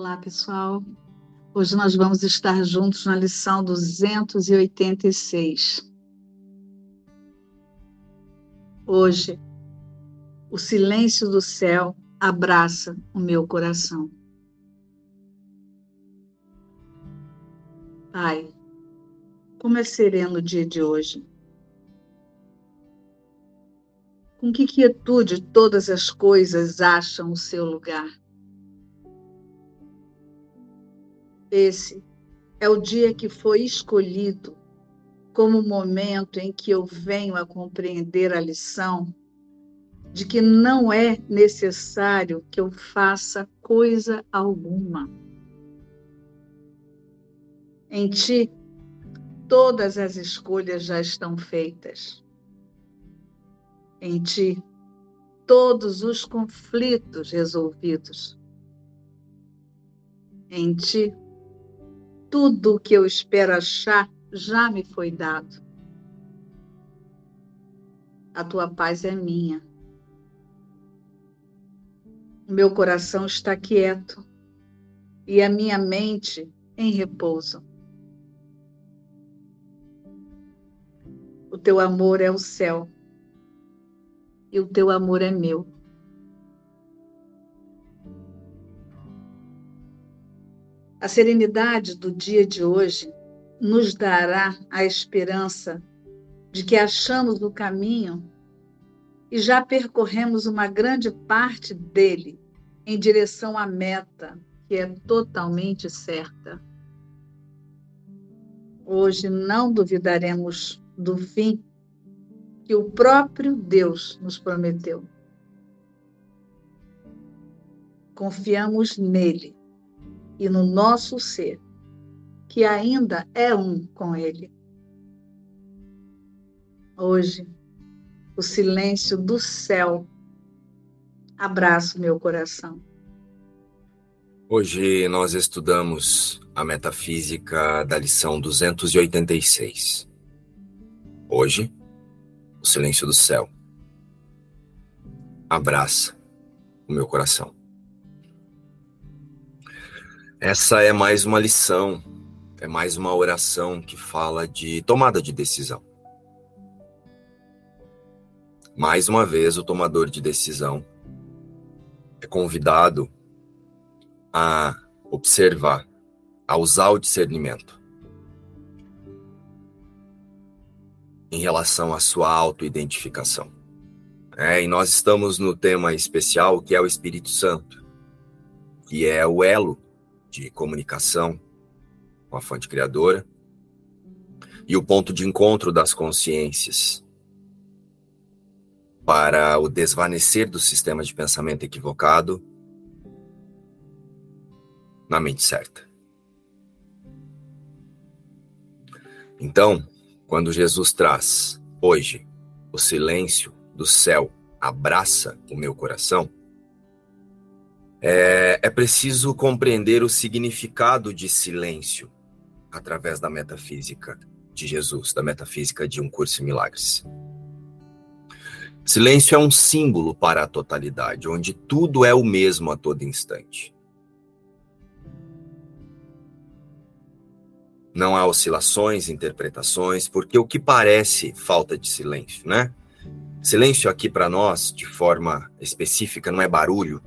Olá, pessoal. Hoje nós vamos estar juntos na lição 286. Hoje, o silêncio do céu abraça o meu coração. Pai, como é sereno o dia de hoje. Com que quietude todas as coisas acham o seu lugar. Esse é o dia que foi escolhido como o momento em que eu venho a compreender a lição de que não é necessário que eu faça coisa alguma. Em ti, todas as escolhas já estão feitas. Em ti, todos os conflitos resolvidos. Em ti, tudo o que eu espero achar já me foi dado. A tua paz é minha. O meu coração está quieto e a minha mente em repouso. O teu amor é o céu e o teu amor é meu. A serenidade do dia de hoje nos dará a esperança de que achamos o caminho e já percorremos uma grande parte dele em direção à meta, que é totalmente certa. Hoje não duvidaremos do fim que o próprio Deus nos prometeu. Confiamos nele e no nosso ser, que ainda é um com Ele. Hoje, o silêncio do céu abraça o meu coração. Hoje nós estudamos a metafísica da lição 286. Hoje, o silêncio do céu abraça o meu coração. Essa é mais uma lição, é mais uma oração que fala de tomada de decisão. Mais uma vez, o tomador de decisão é convidado a observar, a usar o discernimento em relação à sua autoidentificação. É, e nós estamos no tema especial que é o Espírito Santo, que é o elo de comunicação com a fonte criadora e o ponto de encontro das consciências para o desvanecer do sistema de pensamento equivocado na mente certa. Então, quando Jesus traz hoje o silêncio do céu abraça o meu coração, é, é preciso compreender o significado de silêncio através da metafísica de Jesus, da metafísica de Um Curso em Milagres. Silêncio é um símbolo para a totalidade, onde tudo é o mesmo a todo instante. Não há oscilações, interpretações, porque o que parece falta de silêncio, né? Silêncio aqui para nós, de forma específica, não é barulho,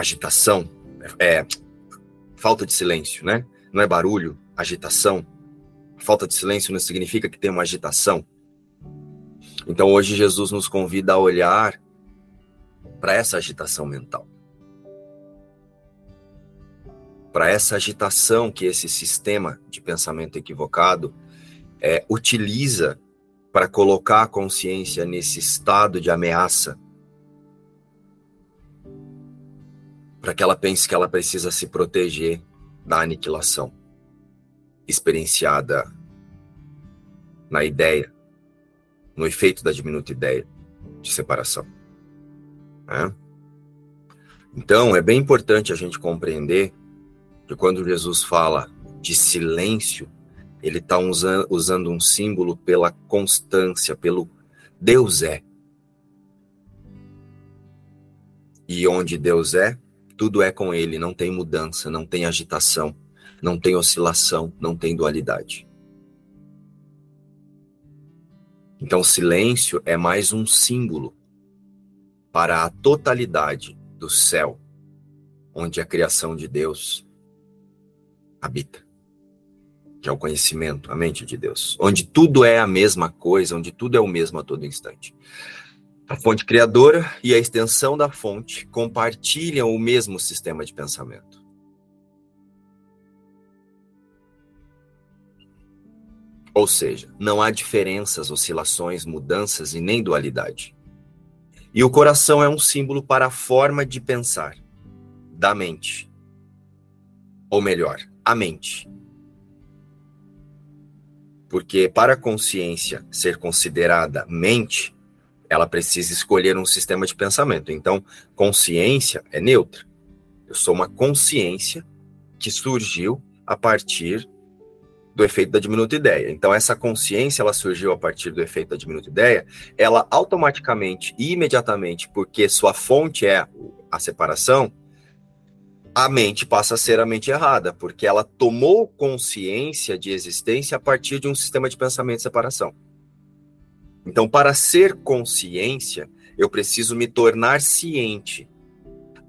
agitação, é, falta de silêncio, né? Não é barulho, agitação. Falta de silêncio não significa que tem uma agitação. Então hoje Jesus nos convida a olhar para essa agitação mental. Para essa agitação que esse sistema de pensamento equivocado é, utiliza para colocar a consciência nesse estado de ameaça para que ela pense que ela precisa se proteger da aniquilação experienciada na ideia, no efeito da diminuta ideia de separação. Né? Então, é bem importante a gente compreender que quando Jesus fala de silêncio, ele está usando, usando um símbolo pela constância, pelo Deus é. E onde Deus é, tudo é com Ele, não tem mudança, não tem agitação, não tem oscilação, não tem dualidade. Então, silêncio é mais um símbolo para a totalidade do céu, onde a criação de Deus habita. Que é o conhecimento, a mente de Deus. Onde tudo é a mesma coisa, onde tudo é o mesmo a todo instante. A fonte criadora e a extensão da fonte compartilham o mesmo sistema de pensamento. Ou seja, não há diferenças, oscilações, mudanças e nem dualidade. E o coração é um símbolo para a forma de pensar da mente. Ou melhor, a mente. Porque para a consciência ser considerada mente, ela precisa escolher um sistema de pensamento. Então, consciência é neutra. Eu sou uma consciência que surgiu a partir do efeito da diminuta ideia. Então, essa consciência, ela surgiu a partir do efeito da diminuta ideia, ela automaticamente e imediatamente, porque sua fonte é a separação, a mente passa a ser a mente errada, porque ela tomou consciência de existência a partir de um sistema de pensamento de separação. Então, para ser consciência, eu preciso me tornar ciente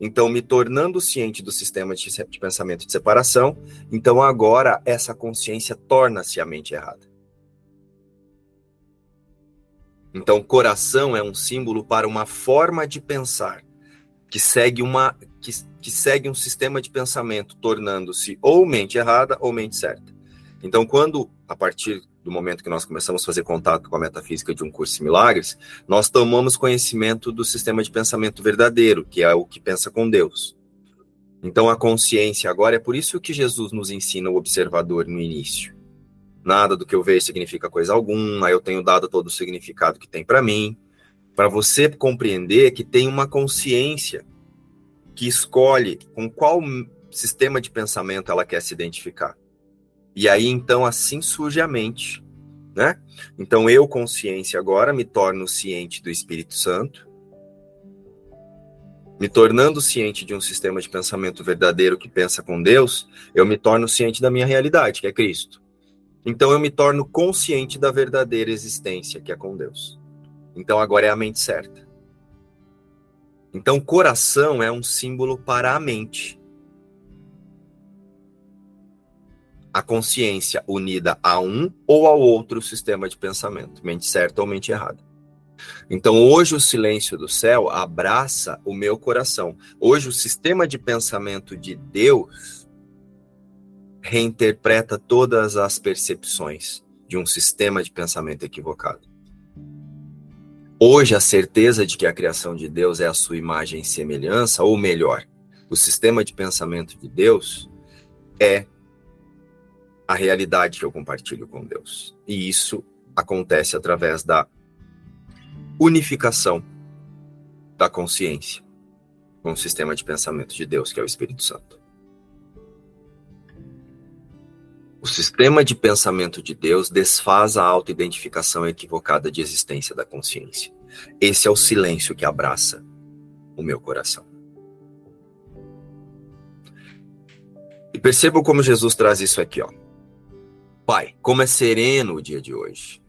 então, me tornando ciente do sistema de, de pensamento de separação, então agora essa consciência torna-se a mente errada. Então, coração é um símbolo para uma forma de pensar que segue uma que, que segue um sistema de pensamento, tornando-se ou mente errada ou mente certa. Então, quando a partir do momento que nós começamos a fazer contato com a metafísica de um curso de milagres, nós tomamos conhecimento do sistema de pensamento verdadeiro, que é o que pensa com Deus. Então a consciência agora é por isso que Jesus nos ensina o observador no início. Nada do que eu vejo significa coisa alguma, eu tenho dado todo o significado que tem para mim, para você compreender que tem uma consciência que escolhe com qual sistema de pensamento ela quer se identificar. E aí, então, assim surge a mente, né? Então, eu, consciência, agora me torno ciente do Espírito Santo, me tornando ciente de um sistema de pensamento verdadeiro que pensa com Deus, eu me torno ciente da minha realidade, que é Cristo. Então, eu me torno consciente da verdadeira existência, que é com Deus. Então, agora é a mente certa. Então, coração é um símbolo para a mente. A consciência unida a um ou ao outro sistema de pensamento, mente certa ou mente errada. Então, hoje o silêncio do céu abraça o meu coração. Hoje o sistema de pensamento de Deus reinterpreta todas as percepções de um sistema de pensamento equivocado. Hoje a certeza de que a criação de Deus é a sua imagem e semelhança, ou melhor, o sistema de pensamento de Deus é a realidade que eu compartilho com Deus. E isso acontece através da unificação da consciência com o sistema de pensamento de Deus, que é o Espírito Santo. O sistema de pensamento de Deus desfaz a autoidentificação equivocada de existência da consciência. Esse é o silêncio que abraça o meu coração. E percebam como Jesus traz isso aqui, ó. Pai, como é sereno o dia de hoje.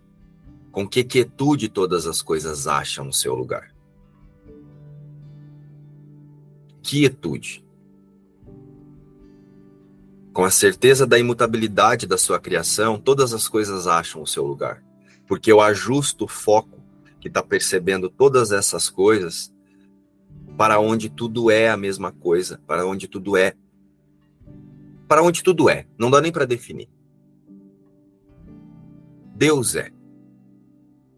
Com que quietude todas as coisas acham o seu lugar. Quietude. Com a certeza da imutabilidade da sua criação, todas as coisas acham o seu lugar. Porque eu ajusto o foco que está percebendo todas essas coisas para onde tudo é a mesma coisa, para onde tudo é. Para onde tudo é. Não dá nem para definir. Deus é.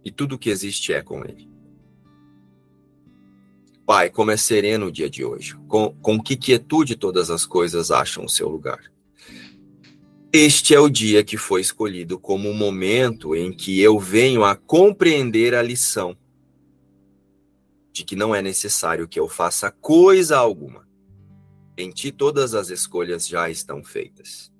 E tudo que existe é com Ele. Pai, como é sereno o dia de hoje. Com, com que quietude todas as coisas acham o seu lugar. Este é o dia que foi escolhido como o momento em que eu venho a compreender a lição de que não é necessário que eu faça coisa alguma. Em ti todas as escolhas já estão feitas.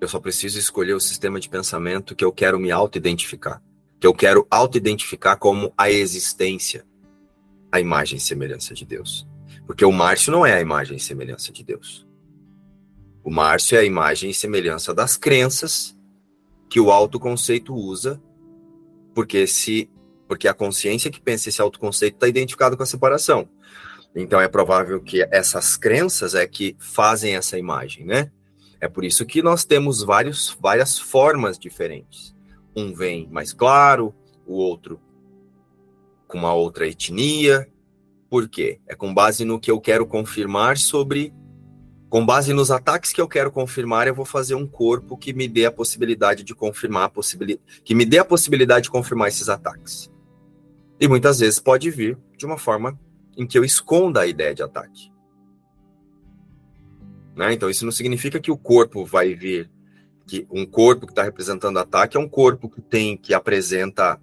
Eu só preciso escolher o sistema de pensamento que eu quero me auto-identificar. que eu quero auto-identificar como a existência, a imagem e semelhança de Deus. Porque o Márcio não é a imagem e semelhança de Deus. O Márcio é a imagem e semelhança das crenças que o autoconceito usa, porque se porque a consciência que pensa esse autoconceito está identificado com a separação. Então é provável que essas crenças é que fazem essa imagem, né? É por isso que nós temos vários, várias formas diferentes. Um vem mais claro, o outro com uma outra etnia. Por quê? É com base no que eu quero confirmar sobre. Com base nos ataques que eu quero confirmar, eu vou fazer um corpo que me dê a possibilidade de confirmar a que me dê a possibilidade de confirmar esses ataques. E muitas vezes pode vir de uma forma em que eu esconda a ideia de ataque. Né? Então, isso não significa que o corpo vai vir, que um corpo que está representando ataque é um corpo que tem, que apresenta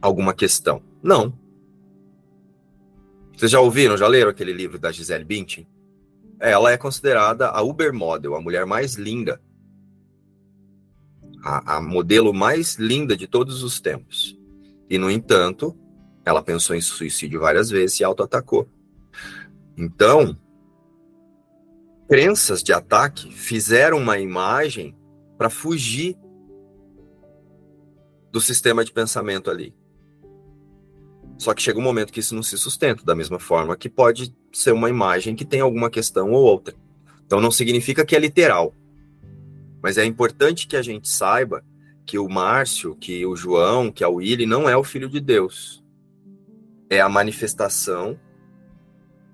alguma questão. Não. Vocês já ouviram, já leram aquele livro da Gisele Bündchen? Ela é considerada a Uber Model, a mulher mais linda, a, a modelo mais linda de todos os tempos. E, no entanto, ela pensou em suicídio várias vezes e auto-atacou. Então, crenças de ataque fizeram uma imagem para fugir do sistema de pensamento ali. Só que chega um momento que isso não se sustenta, da mesma forma que pode ser uma imagem que tem alguma questão ou outra. Então não significa que é literal. Mas é importante que a gente saiba que o Márcio, que o João, que a Willy não é o filho de Deus. É a manifestação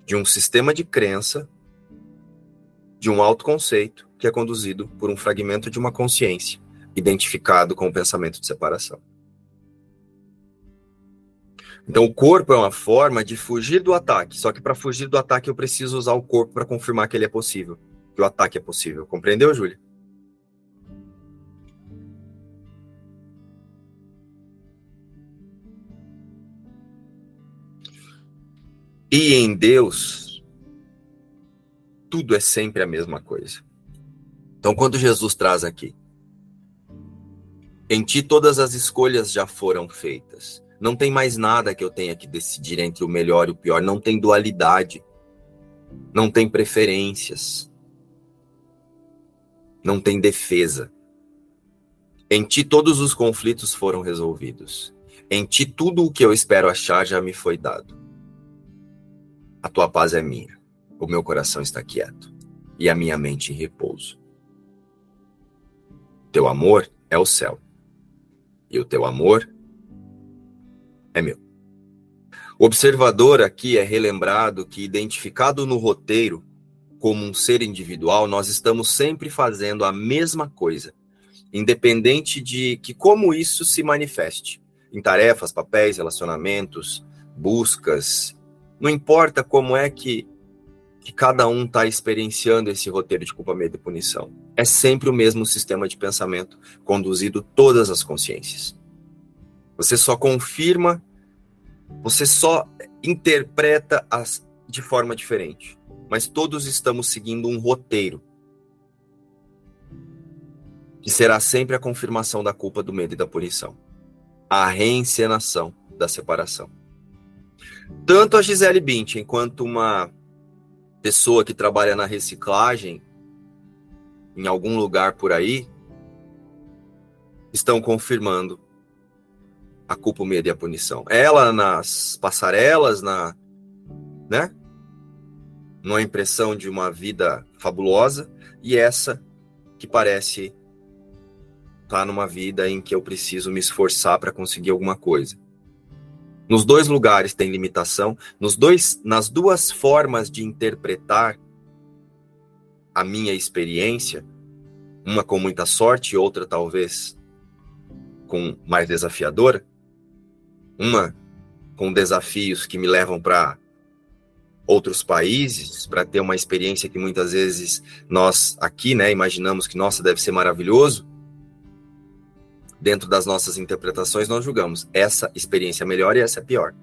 de um sistema de crença de um autoconceito que é conduzido por um fragmento de uma consciência, identificado com o pensamento de separação. Então, o corpo é uma forma de fugir do ataque, só que para fugir do ataque eu preciso usar o corpo para confirmar que ele é possível, que o ataque é possível. Compreendeu, Júlia? E em Deus, tudo é sempre a mesma coisa. Então, quando Jesus traz aqui, em ti todas as escolhas já foram feitas. Não tem mais nada que eu tenha que decidir entre o melhor e o pior. Não tem dualidade. Não tem preferências. Não tem defesa. Em ti todos os conflitos foram resolvidos. Em ti tudo o que eu espero achar já me foi dado. A tua paz é minha o meu coração está quieto e a minha mente em repouso. Teu amor é o céu e o teu amor é meu. O observador aqui é relembrado que, identificado no roteiro como um ser individual, nós estamos sempre fazendo a mesma coisa, independente de que como isso se manifeste em tarefas, papéis, relacionamentos, buscas. Não importa como é que que cada um está experienciando esse roteiro de culpa, medo e punição. É sempre o mesmo sistema de pensamento conduzido todas as consciências. Você só confirma, você só interpreta as de forma diferente, mas todos estamos seguindo um roteiro que será sempre a confirmação da culpa, do medo e da punição, a reencenação da separação. Tanto a Gisele Bündchen quanto uma pessoa que trabalha na reciclagem em algum lugar por aí estão confirmando a culpa, o medo e a punição. Ela nas passarelas, na, né? Numa impressão de uma vida fabulosa e essa que parece estar tá numa vida em que eu preciso me esforçar para conseguir alguma coisa. Nos dois lugares tem limitação, nos dois, nas duas formas de interpretar a minha experiência, uma com muita sorte outra talvez com mais desafiadora, uma com desafios que me levam para outros países, para ter uma experiência que muitas vezes nós aqui, né, imaginamos que nossa deve ser maravilhoso, dentro das nossas interpretações, nós julgamos essa experiência é melhor e essa é pior.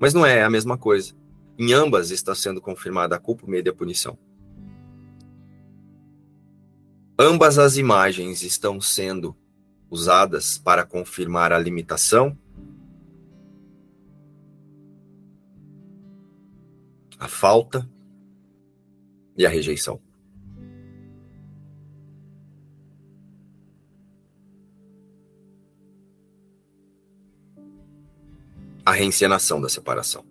Mas não é, a mesma coisa. Em ambas está sendo confirmada a culpa, o medo e a punição. Ambas as imagens estão sendo usadas para confirmar a limitação, a falta e a rejeição. A reencenação da separação.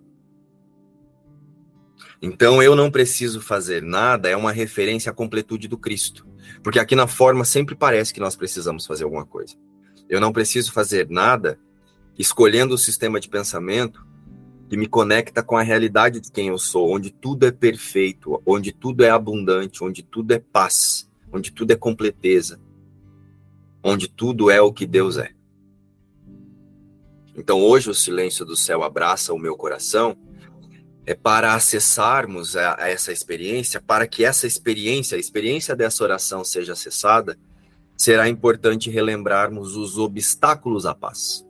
Então, eu não preciso fazer nada é uma referência à completude do Cristo. Porque aqui na forma sempre parece que nós precisamos fazer alguma coisa. Eu não preciso fazer nada escolhendo o sistema de pensamento que me conecta com a realidade de quem eu sou, onde tudo é perfeito, onde tudo é abundante, onde tudo é paz, onde tudo é completeza, onde tudo é o que Deus é. Então hoje o silêncio do céu abraça o meu coração é para acessarmos a, a, essa experiência, para que essa experiência, a experiência dessa oração seja acessada, será importante relembrarmos os obstáculos à paz.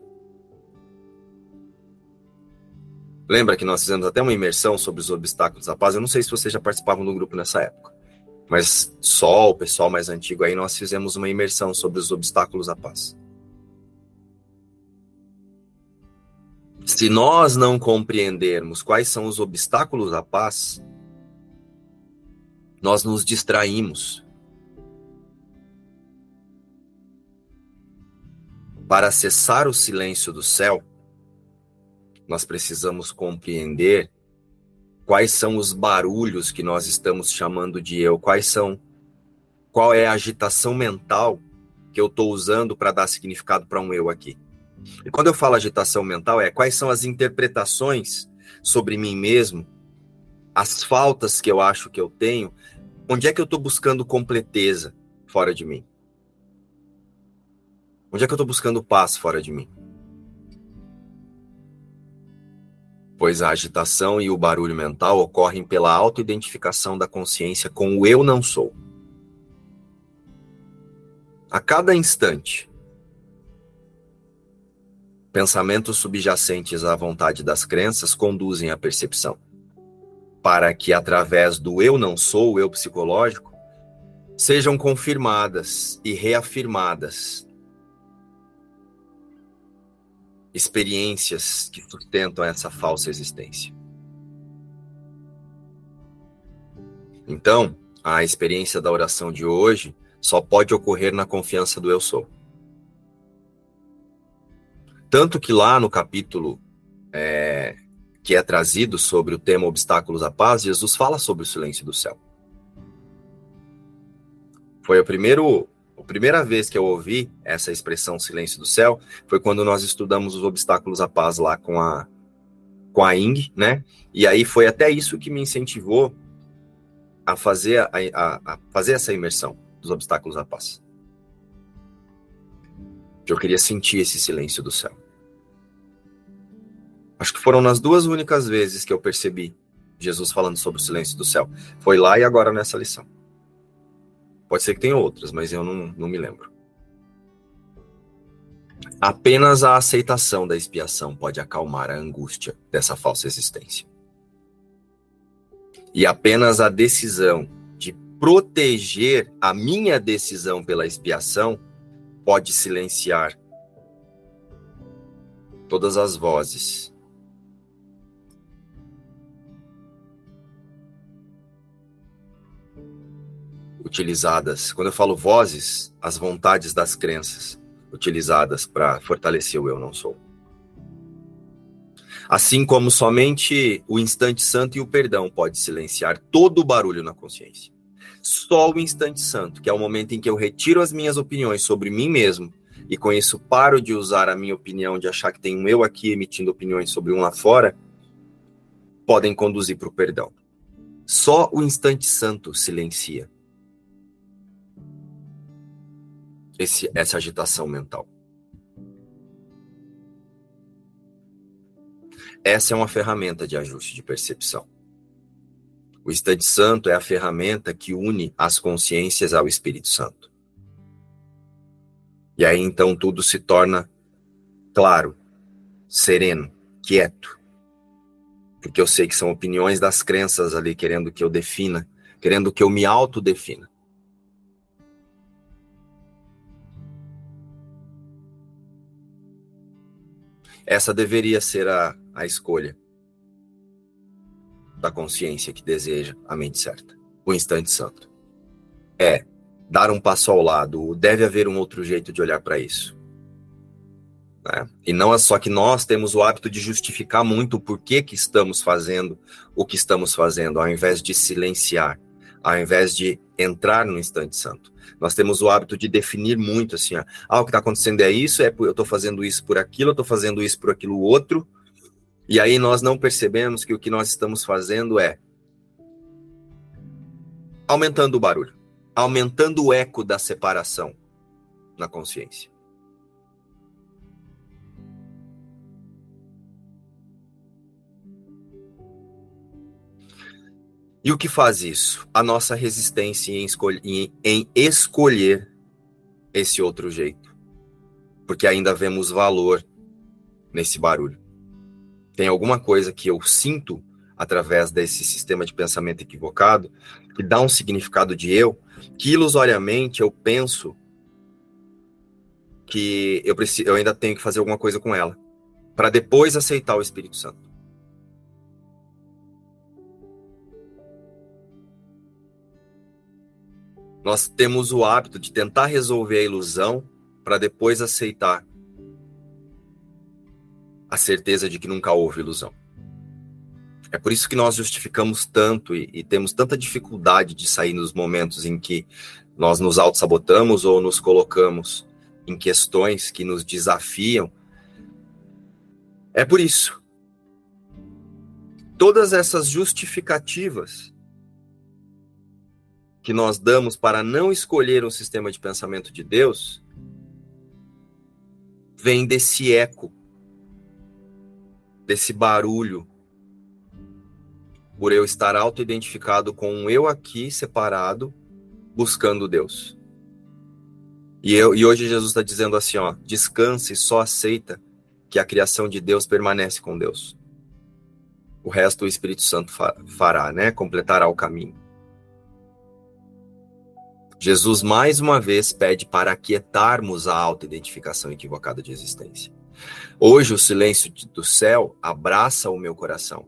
Lembra que nós fizemos até uma imersão sobre os obstáculos à paz? Eu não sei se vocês já participavam do grupo nessa época, mas só o pessoal mais antigo aí nós fizemos uma imersão sobre os obstáculos à paz. Se nós não compreendermos quais são os obstáculos à paz, nós nos distraímos. Para acessar o silêncio do céu, nós precisamos compreender quais são os barulhos que nós estamos chamando de eu, quais são, qual é a agitação mental que eu estou usando para dar significado para um eu aqui. E quando eu falo agitação mental, é quais são as interpretações sobre mim mesmo, as faltas que eu acho que eu tenho, onde é que eu estou buscando completeza fora de mim? Onde é que eu estou buscando paz fora de mim? Pois a agitação e o barulho mental ocorrem pela autoidentificação da consciência com o eu não sou. A cada instante, Pensamentos subjacentes à vontade das crenças conduzem à percepção, para que através do eu não sou, o eu psicológico, sejam confirmadas e reafirmadas experiências que sustentam essa falsa existência. Então, a experiência da oração de hoje só pode ocorrer na confiança do eu sou. Tanto que lá no capítulo é, que é trazido sobre o tema obstáculos à paz, Jesus fala sobre o silêncio do céu. Foi o primeiro, a primeira vez que eu ouvi essa expressão silêncio do céu foi quando nós estudamos os obstáculos à paz lá com a com a Ing, né? E aí foi até isso que me incentivou a fazer a, a, a fazer essa imersão dos obstáculos à paz. Eu queria sentir esse silêncio do céu. Acho que foram nas duas únicas vezes que eu percebi Jesus falando sobre o silêncio do céu. Foi lá e agora nessa lição. Pode ser que tenha outras, mas eu não, não me lembro. Apenas a aceitação da expiação pode acalmar a angústia dessa falsa existência. E apenas a decisão de proteger a minha decisão pela expiação pode silenciar todas as vozes utilizadas, quando eu falo vozes, as vontades das crenças utilizadas para fortalecer o eu não sou. Assim como somente o instante santo e o perdão pode silenciar todo o barulho na consciência. Só o instante santo, que é o momento em que eu retiro as minhas opiniões sobre mim mesmo e com isso paro de usar a minha opinião, de achar que tem um eu aqui emitindo opiniões sobre um lá fora, podem conduzir para o perdão. Só o instante santo silencia esse, essa agitação mental. Essa é uma ferramenta de ajuste de percepção. O instante santo é a ferramenta que une as consciências ao Espírito Santo. E aí então tudo se torna claro, sereno, quieto. Porque eu sei que são opiniões das crenças ali querendo que eu defina, querendo que eu me autodefina. Essa deveria ser a, a escolha da consciência que deseja a mente certa, o instante santo. É dar um passo ao lado, deve haver um outro jeito de olhar para isso. Né? E não é só que nós temos o hábito de justificar muito o porquê que estamos fazendo o que estamos fazendo, ao invés de silenciar, ao invés de entrar no instante santo. Nós temos o hábito de definir muito assim, ó, ah, o que está acontecendo é isso, é eu estou fazendo isso por aquilo, eu estou fazendo isso por aquilo outro, e aí nós não percebemos que o que nós estamos fazendo é aumentando o barulho, aumentando o eco da separação na consciência. E o que faz isso? A nossa resistência em, em, em escolher esse outro jeito. Porque ainda vemos valor nesse barulho. Tem alguma coisa que eu sinto através desse sistema de pensamento equivocado que dá um significado de eu, que ilusoriamente eu penso que eu, preciso, eu ainda tenho que fazer alguma coisa com ela, para depois aceitar o Espírito Santo. Nós temos o hábito de tentar resolver a ilusão para depois aceitar a certeza de que nunca houve ilusão. É por isso que nós justificamos tanto e, e temos tanta dificuldade de sair nos momentos em que nós nos auto-sabotamos ou nos colocamos em questões que nos desafiam. É por isso. Todas essas justificativas que nós damos para não escolher um sistema de pensamento de Deus vem desse eco, desse barulho, por eu estar auto-identificado com um eu aqui separado, buscando Deus. E, eu, e hoje Jesus está dizendo assim: ó, descanse só aceita que a criação de Deus permanece com Deus. O resto o Espírito Santo fará, né? Completará o caminho. Jesus mais uma vez pede para aquietarmos a auto-identificação equivocada de existência. Hoje o silêncio do céu abraça o meu coração.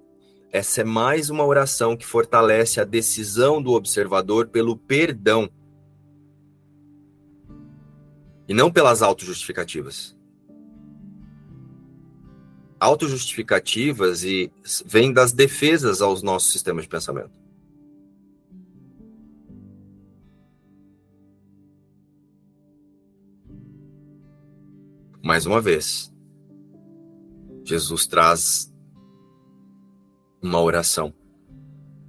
Essa é mais uma oração que fortalece a decisão do observador pelo perdão e não pelas autojustificativas. Autojustificativas e vêm das defesas aos nossos sistemas de pensamento. Mais uma vez, Jesus traz uma oração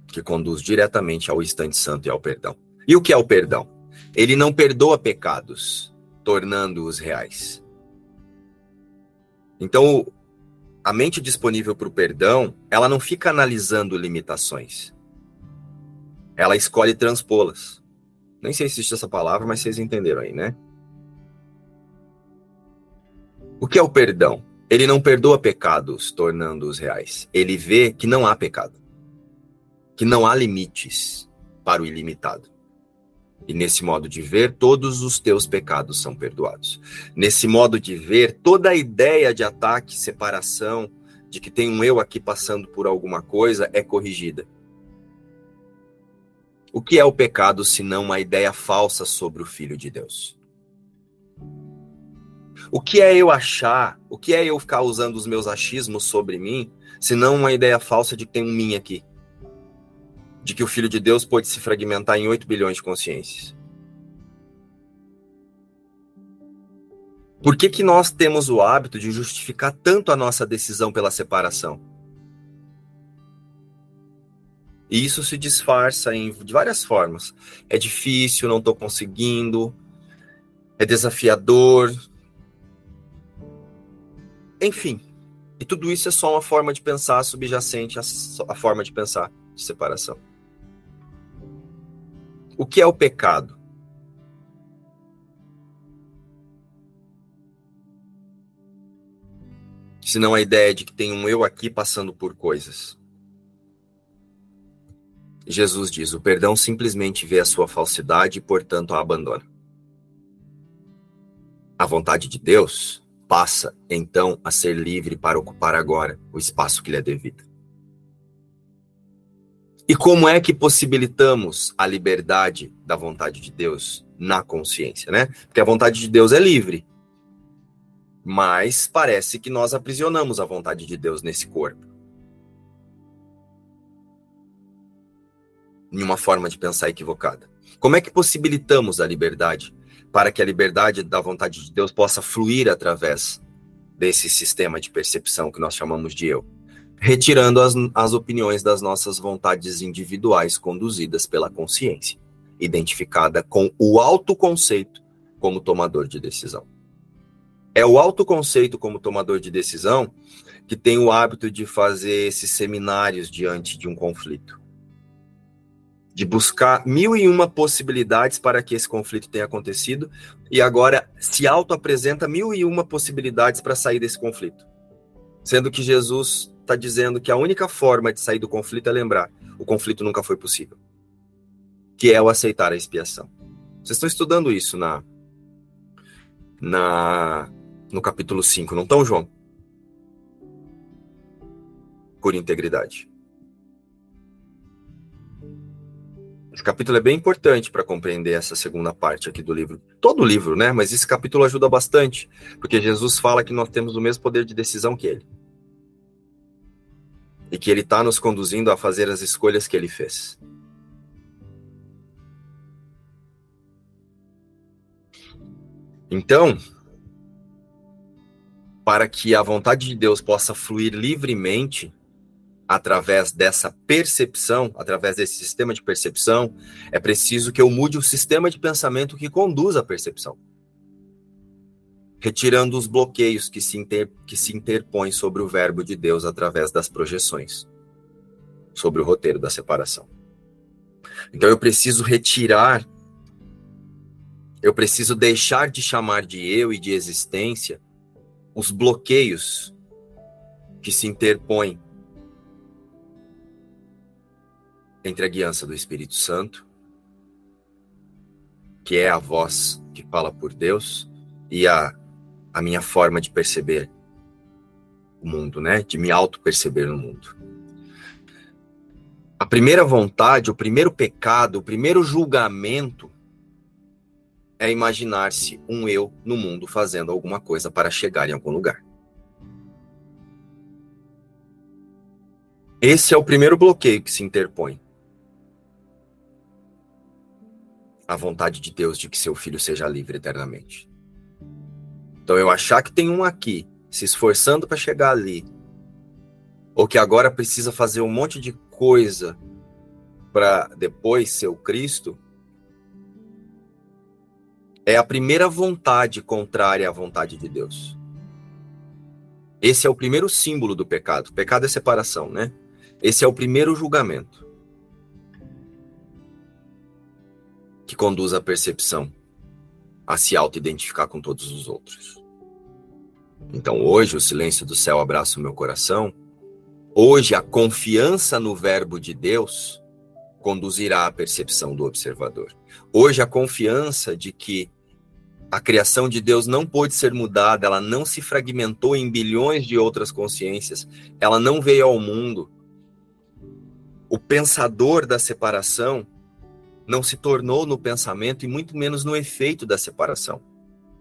que conduz diretamente ao instante santo e ao perdão. E o que é o perdão? Ele não perdoa pecados, tornando-os reais. Então, a mente disponível para o perdão, ela não fica analisando limitações. Ela escolhe transpô-las. Nem sei se existe essa palavra, mas vocês entenderam aí, né? O que é o perdão? Ele não perdoa pecados, tornando-os reais. Ele vê que não há pecado, que não há limites para o ilimitado. E nesse modo de ver, todos os teus pecados são perdoados. Nesse modo de ver, toda a ideia de ataque, separação, de que tem um eu aqui passando por alguma coisa, é corrigida. O que é o pecado se não uma ideia falsa sobre o Filho de Deus? O que é eu achar? O que é eu ficar usando os meus achismos sobre mim, se não uma ideia falsa de que tem um mim aqui? De que o Filho de Deus pode se fragmentar em 8 bilhões de consciências. Por que, que nós temos o hábito de justificar tanto a nossa decisão pela separação? E isso se disfarça em, de várias formas. É difícil, não estou conseguindo, é desafiador, enfim, e tudo isso é só uma forma de pensar subjacente à, forma de pensar de separação. O que é o pecado? Se não a ideia de que tem um eu aqui passando por coisas. Jesus diz: o perdão simplesmente vê a sua falsidade e, portanto, a abandona. A vontade de Deus passa então a ser livre para ocupar agora o espaço que lhe é devido. E como é que possibilitamos a liberdade da vontade de Deus na consciência, né? Porque a vontade de Deus é livre. Mas parece que nós aprisionamos a vontade de Deus nesse corpo. Em uma forma de pensar equivocada. Como é que possibilitamos a liberdade para que a liberdade da vontade de Deus possa fluir através desse sistema de percepção que nós chamamos de eu? Retirando as, as opiniões das nossas vontades individuais conduzidas pela consciência, identificada com o autoconceito como tomador de decisão. É o autoconceito como tomador de decisão que tem o hábito de fazer esses seminários diante de um conflito de buscar mil e uma possibilidades para que esse conflito tenha acontecido e agora se auto-apresenta mil e uma possibilidades para sair desse conflito. Sendo que Jesus está dizendo que a única forma de sair do conflito é lembrar: o conflito nunca foi possível. Que é o aceitar a expiação. Vocês estão estudando isso na, na no capítulo 5, não estão, João? Por integridade. Esse capítulo é bem importante para compreender essa segunda parte aqui do livro. Todo o livro, né? Mas esse capítulo ajuda bastante, porque Jesus fala que nós temos o mesmo poder de decisão que ele. E que ele está nos conduzindo a fazer as escolhas que ele fez. Então, para que a vontade de Deus possa fluir livremente, através dessa percepção, através desse sistema de percepção, é preciso que eu mude o sistema de pensamento que conduz à percepção. Retirando os bloqueios que se, inter, que se interpõem sobre o verbo de Deus através das projeções, sobre o roteiro da separação. Então eu preciso retirar, eu preciso deixar de chamar de eu e de existência os bloqueios que se interpõem entre a guiança do Espírito Santo, que é a voz que fala por Deus, e a, a minha forma de perceber o mundo, né? De me auto-perceber no mundo. A primeira vontade, o primeiro pecado, o primeiro julgamento é imaginar-se um eu no mundo fazendo alguma coisa para chegar em algum lugar. Esse é o primeiro bloqueio que se interpõe. A vontade de Deus de que seu filho seja livre eternamente. Então eu achar que tem um aqui se esforçando para chegar ali, ou que agora precisa fazer um monte de coisa para depois ser o Cristo, é a primeira vontade contrária à vontade de Deus. Esse é o primeiro símbolo do pecado. Pecado é separação, né? Esse é o primeiro julgamento. Que conduz à percepção, a se auto-identificar com todos os outros. Então, hoje, o silêncio do céu abraça o meu coração. Hoje, a confiança no Verbo de Deus conduzirá à percepção do observador. Hoje, a confiança de que a criação de Deus não pôde ser mudada, ela não se fragmentou em bilhões de outras consciências, ela não veio ao mundo. O pensador da separação não se tornou no pensamento e muito menos no efeito da separação.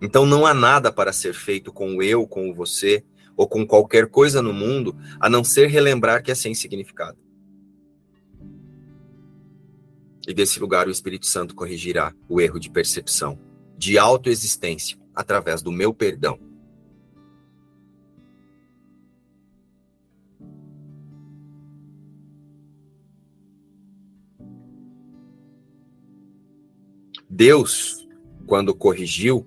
Então não há nada para ser feito com o eu, com o você ou com qualquer coisa no mundo, a não ser relembrar que é sem significado. E desse lugar o Espírito Santo corrigirá o erro de percepção, de autoexistência, através do meu perdão Deus, quando corrigiu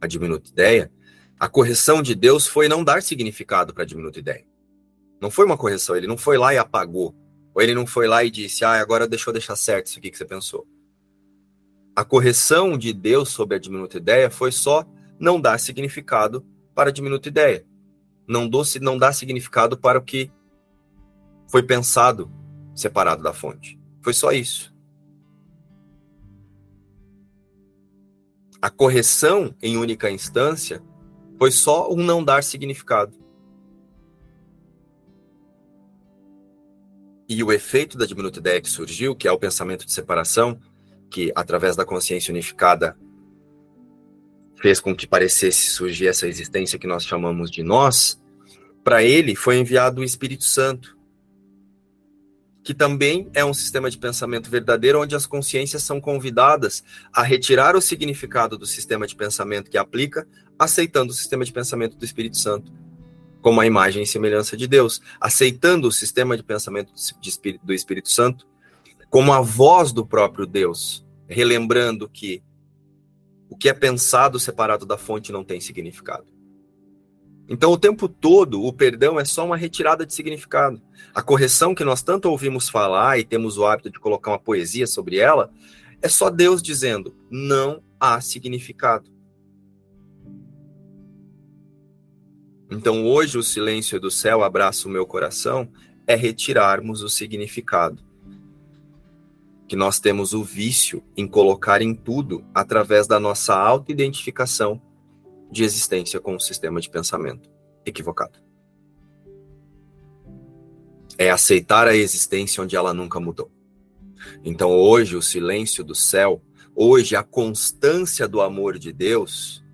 a diminuta ideia, a correção de Deus foi não dar significado para a diminuta ideia. Não foi uma correção, ele não foi lá e apagou. Ou ele não foi lá e disse, ah, agora deixou deixar certo isso aqui que você pensou. A correção de Deus sobre a diminuta ideia foi só não dar significado para a diminuta ideia. Não, do, não dá significado para o que foi pensado separado da fonte. Foi só isso. A correção em única instância Foi só um não dar significado. E o efeito da diminuta ideia que surgiu, que é o pensamento de separação, que através da consciência unificada fez com que parecesse surgir essa existência que nós chamamos de nós, para ele foi enviado o Espírito Santo, que também é um sistema de pensamento verdadeiro onde as consciências são convidadas a retirar o significado do sistema de pensamento que aplica, aceitando o sistema de pensamento do Espírito Santo como a imagem e semelhança de Deus, aceitando o sistema de pensamento do Espírito Santo como a voz do próprio Deus, relembrando que o que é pensado separado da fonte não tem significado. Então, o tempo todo, o perdão é só uma retirada de significado. A correção que nós tanto ouvimos falar e temos o hábito de colocar uma poesia sobre ela, é só Deus dizendo: não há significado. Então, hoje, o silêncio do céu abraça o meu coração é retirarmos o significado. Que nós temos o vício em colocar em tudo através da nossa auto-identificação de existência com um sistema de pensamento equivocado. É aceitar a existência onde ela nunca mudou. Então, hoje, o silêncio do céu, hoje, a constância do amor de Deus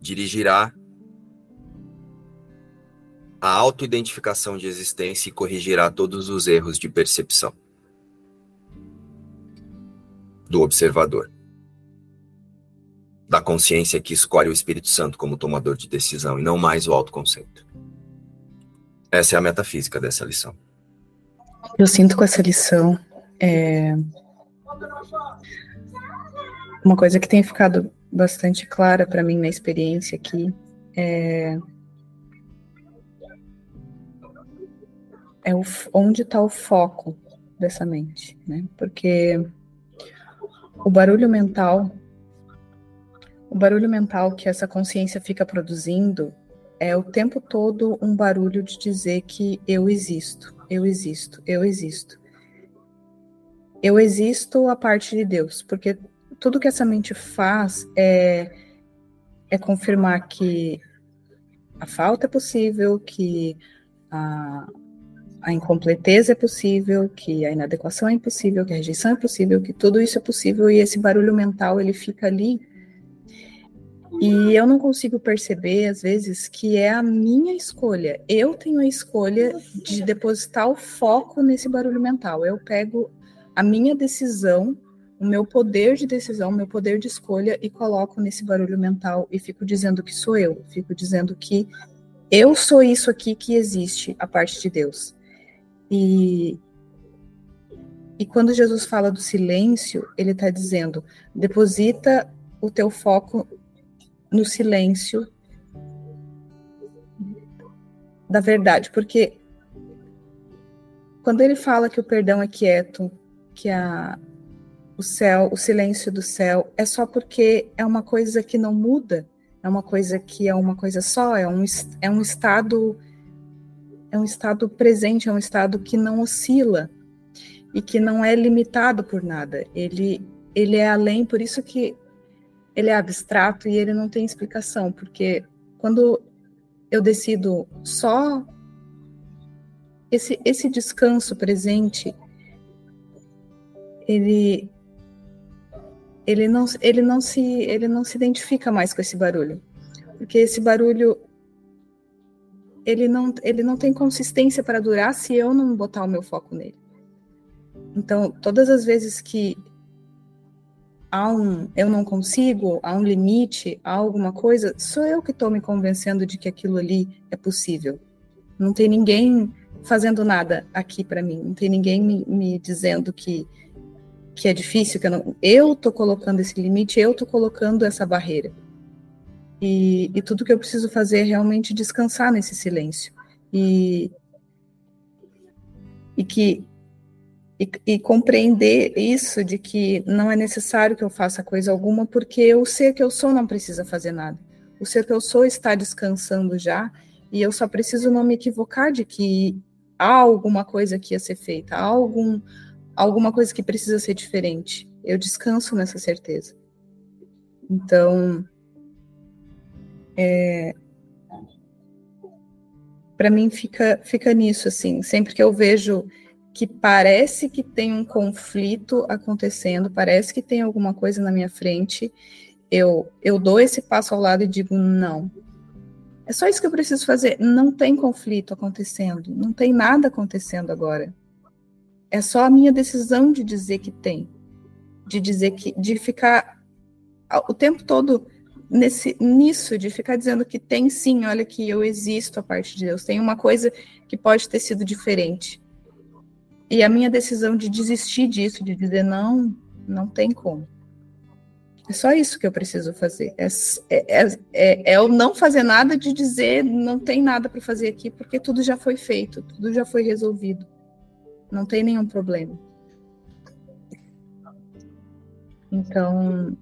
dirigirá a autoidentificação de existência e corrigirá todos os erros de percepção do observador, da consciência que escolhe o Espírito Santo como tomador de decisão e não mais o autoconceito. Essa é a metafísica dessa lição. Eu sinto com essa lição é... uma coisa que tem ficado bastante clara para mim na experiência aqui é, é o, onde está o foco dessa mente, né? Porque o barulho mental, o barulho mental que essa consciência fica produzindo é o tempo todo um barulho de dizer que eu existo, eu existo, eu existo. Eu existo a parte de Deus, porque tudo que essa mente faz é, é confirmar que a falta é possível, que a, a incompleteza é possível, que a inadequação é impossível, que a rejeição é possível, que tudo isso é possível e esse barulho mental ele fica ali. E eu não consigo perceber, às vezes, que é a minha escolha. Eu tenho a escolha de depositar o foco nesse barulho mental. Eu pego a minha decisão o meu poder de decisão, o meu poder de escolha e coloco nesse barulho mental e fico dizendo que sou eu, fico dizendo que eu sou isso aqui que existe a parte de Deus. E e quando Jesus fala do silêncio, ele está dizendo: deposita o teu foco no silêncio da verdade, porque quando ele fala que o perdão é quieto, que a, o céu, o silêncio do céu, é só porque é uma coisa que não muda, é uma coisa que é uma coisa só, é um, é um estado é um estado presente, é um estado que não oscila e que não é limitado por nada. Ele ele é além, por isso que ele é abstrato e ele não tem explicação, porque quando eu decido só esse esse descanso presente, ele ele não, ele não se ele não se identifica mais com esse barulho, porque esse barulho ele não ele não tem consistência para durar se eu não botar o meu foco nele. Então, todas as vezes que há um eu não consigo, há um limite, há alguma coisa, sou eu que estou me convencendo de que aquilo ali é possível. Não tem ninguém fazendo nada aqui para mim, não tem ninguém me, me dizendo que que é difícil, que eu, não, eu tô colocando esse limite, eu tô colocando essa barreira. E, e tudo que eu preciso fazer é realmente descansar nesse silêncio. E, e que e, e, compreender isso de que não é necessário que eu faça coisa alguma, porque o ser que eu sou não precisa fazer nada. O ser que eu sou está descansando já, e eu só preciso não me equivocar de que há alguma coisa que ia ser feita, há algum, alguma coisa que precisa ser diferente. Eu descanso nessa certeza. Então, é, para mim fica, fica nisso, assim, sempre que eu vejo que parece que tem um conflito acontecendo, parece que tem alguma coisa na minha frente, eu, eu dou esse passo ao lado e digo, não, é só isso que eu preciso fazer. Não tem conflito acontecendo, não tem nada acontecendo agora. É só a minha decisão de dizer que tem, de dizer que, de ficar o tempo todo nesse nisso, de ficar dizendo que tem sim, olha que eu existo a parte de Deus. Tem uma coisa que pode ter sido diferente. E a minha decisão de desistir disso, de dizer não, não tem como. É só isso que eu preciso fazer. É, é, é, é, é o não fazer nada de dizer não tem nada para fazer aqui, porque tudo já foi feito, tudo já foi resolvido. Não tem nenhum problema. Então,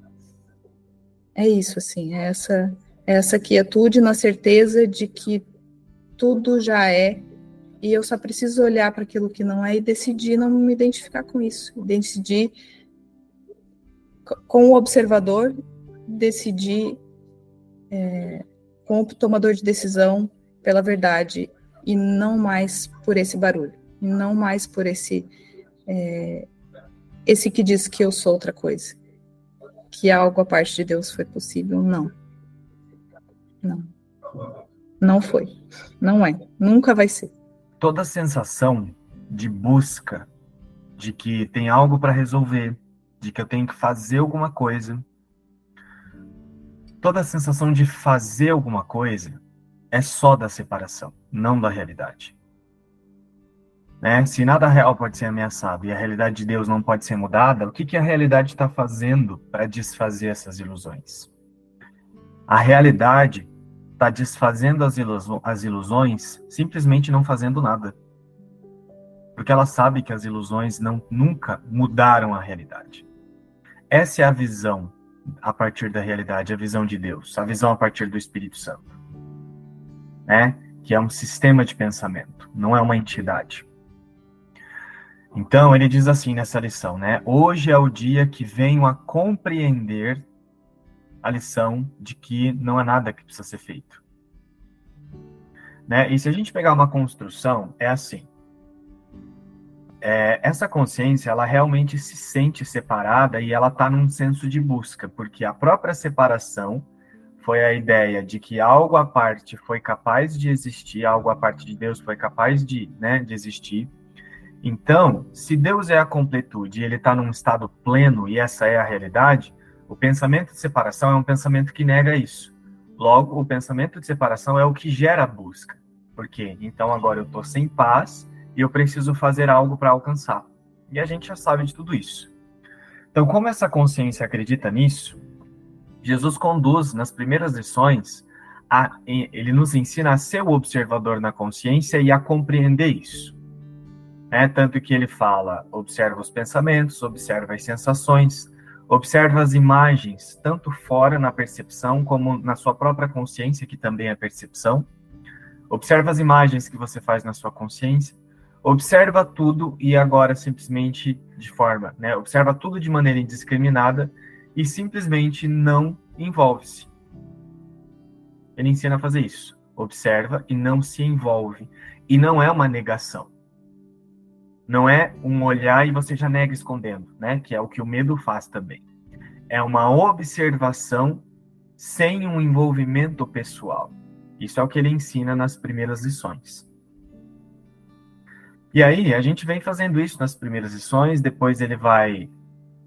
é isso, assim, é essa, é essa quietude na certeza de que tudo já é, e eu só preciso olhar para aquilo que não é e decidir não me identificar com isso, decidir com o observador, decidir é, com o tomador de decisão pela verdade e não mais por esse barulho não mais por esse é, esse que diz que eu sou outra coisa, que algo a parte de Deus foi possível, não, não, não foi, não é, nunca vai ser. Toda sensação de busca, de que tem algo para resolver, de que eu tenho que fazer alguma coisa, toda sensação de fazer alguma coisa é só da separação, não da realidade. Né? Se nada real pode ser ameaçado e a realidade de Deus não pode ser mudada, o que, que a realidade está fazendo para desfazer essas ilusões? A realidade está desfazendo as, ilusões, as ilusões simplesmente não fazendo nada. Porque ela sabe que as ilusões não, nunca mudaram a realidade. Essa é a visão a partir da realidade, a visão de Deus, a visão a partir do Espírito Santo. Né? Que é um sistema de pensamento, não é uma entidade. Então, ele diz assim nessa lição, né? Hoje é o dia que venho a compreender a lição de que não há nada que precisa ser feito. Né? E se a gente pegar uma construção, é assim. É, essa consciência, ela realmente se sente separada e ela está num senso de busca, porque a própria separação foi a ideia de que algo à parte foi capaz de existir, algo à parte de Deus foi capaz de, né, de existir, então, se Deus é a completude e ele está num estado pleno e essa é a realidade, o pensamento de separação é um pensamento que nega isso. Logo, o pensamento de separação é o que gera a busca. Por quê? Então, agora eu estou sem paz e eu preciso fazer algo para alcançar. E a gente já sabe de tudo isso. Então, como essa consciência acredita nisso, Jesus conduz nas primeiras lições, a, ele nos ensina a ser o observador na consciência e a compreender isso. Né? Tanto que ele fala: observa os pensamentos, observa as sensações, observa as imagens, tanto fora na percepção como na sua própria consciência, que também é percepção. Observa as imagens que você faz na sua consciência. Observa tudo e agora simplesmente de forma, né? Observa tudo de maneira indiscriminada e simplesmente não envolve-se. Ele ensina a fazer isso. Observa e não se envolve. E não é uma negação. Não é um olhar e você já nega escondendo, né? Que é o que o medo faz também. É uma observação sem um envolvimento pessoal. Isso é o que ele ensina nas primeiras lições. E aí, a gente vem fazendo isso nas primeiras lições, depois ele vai,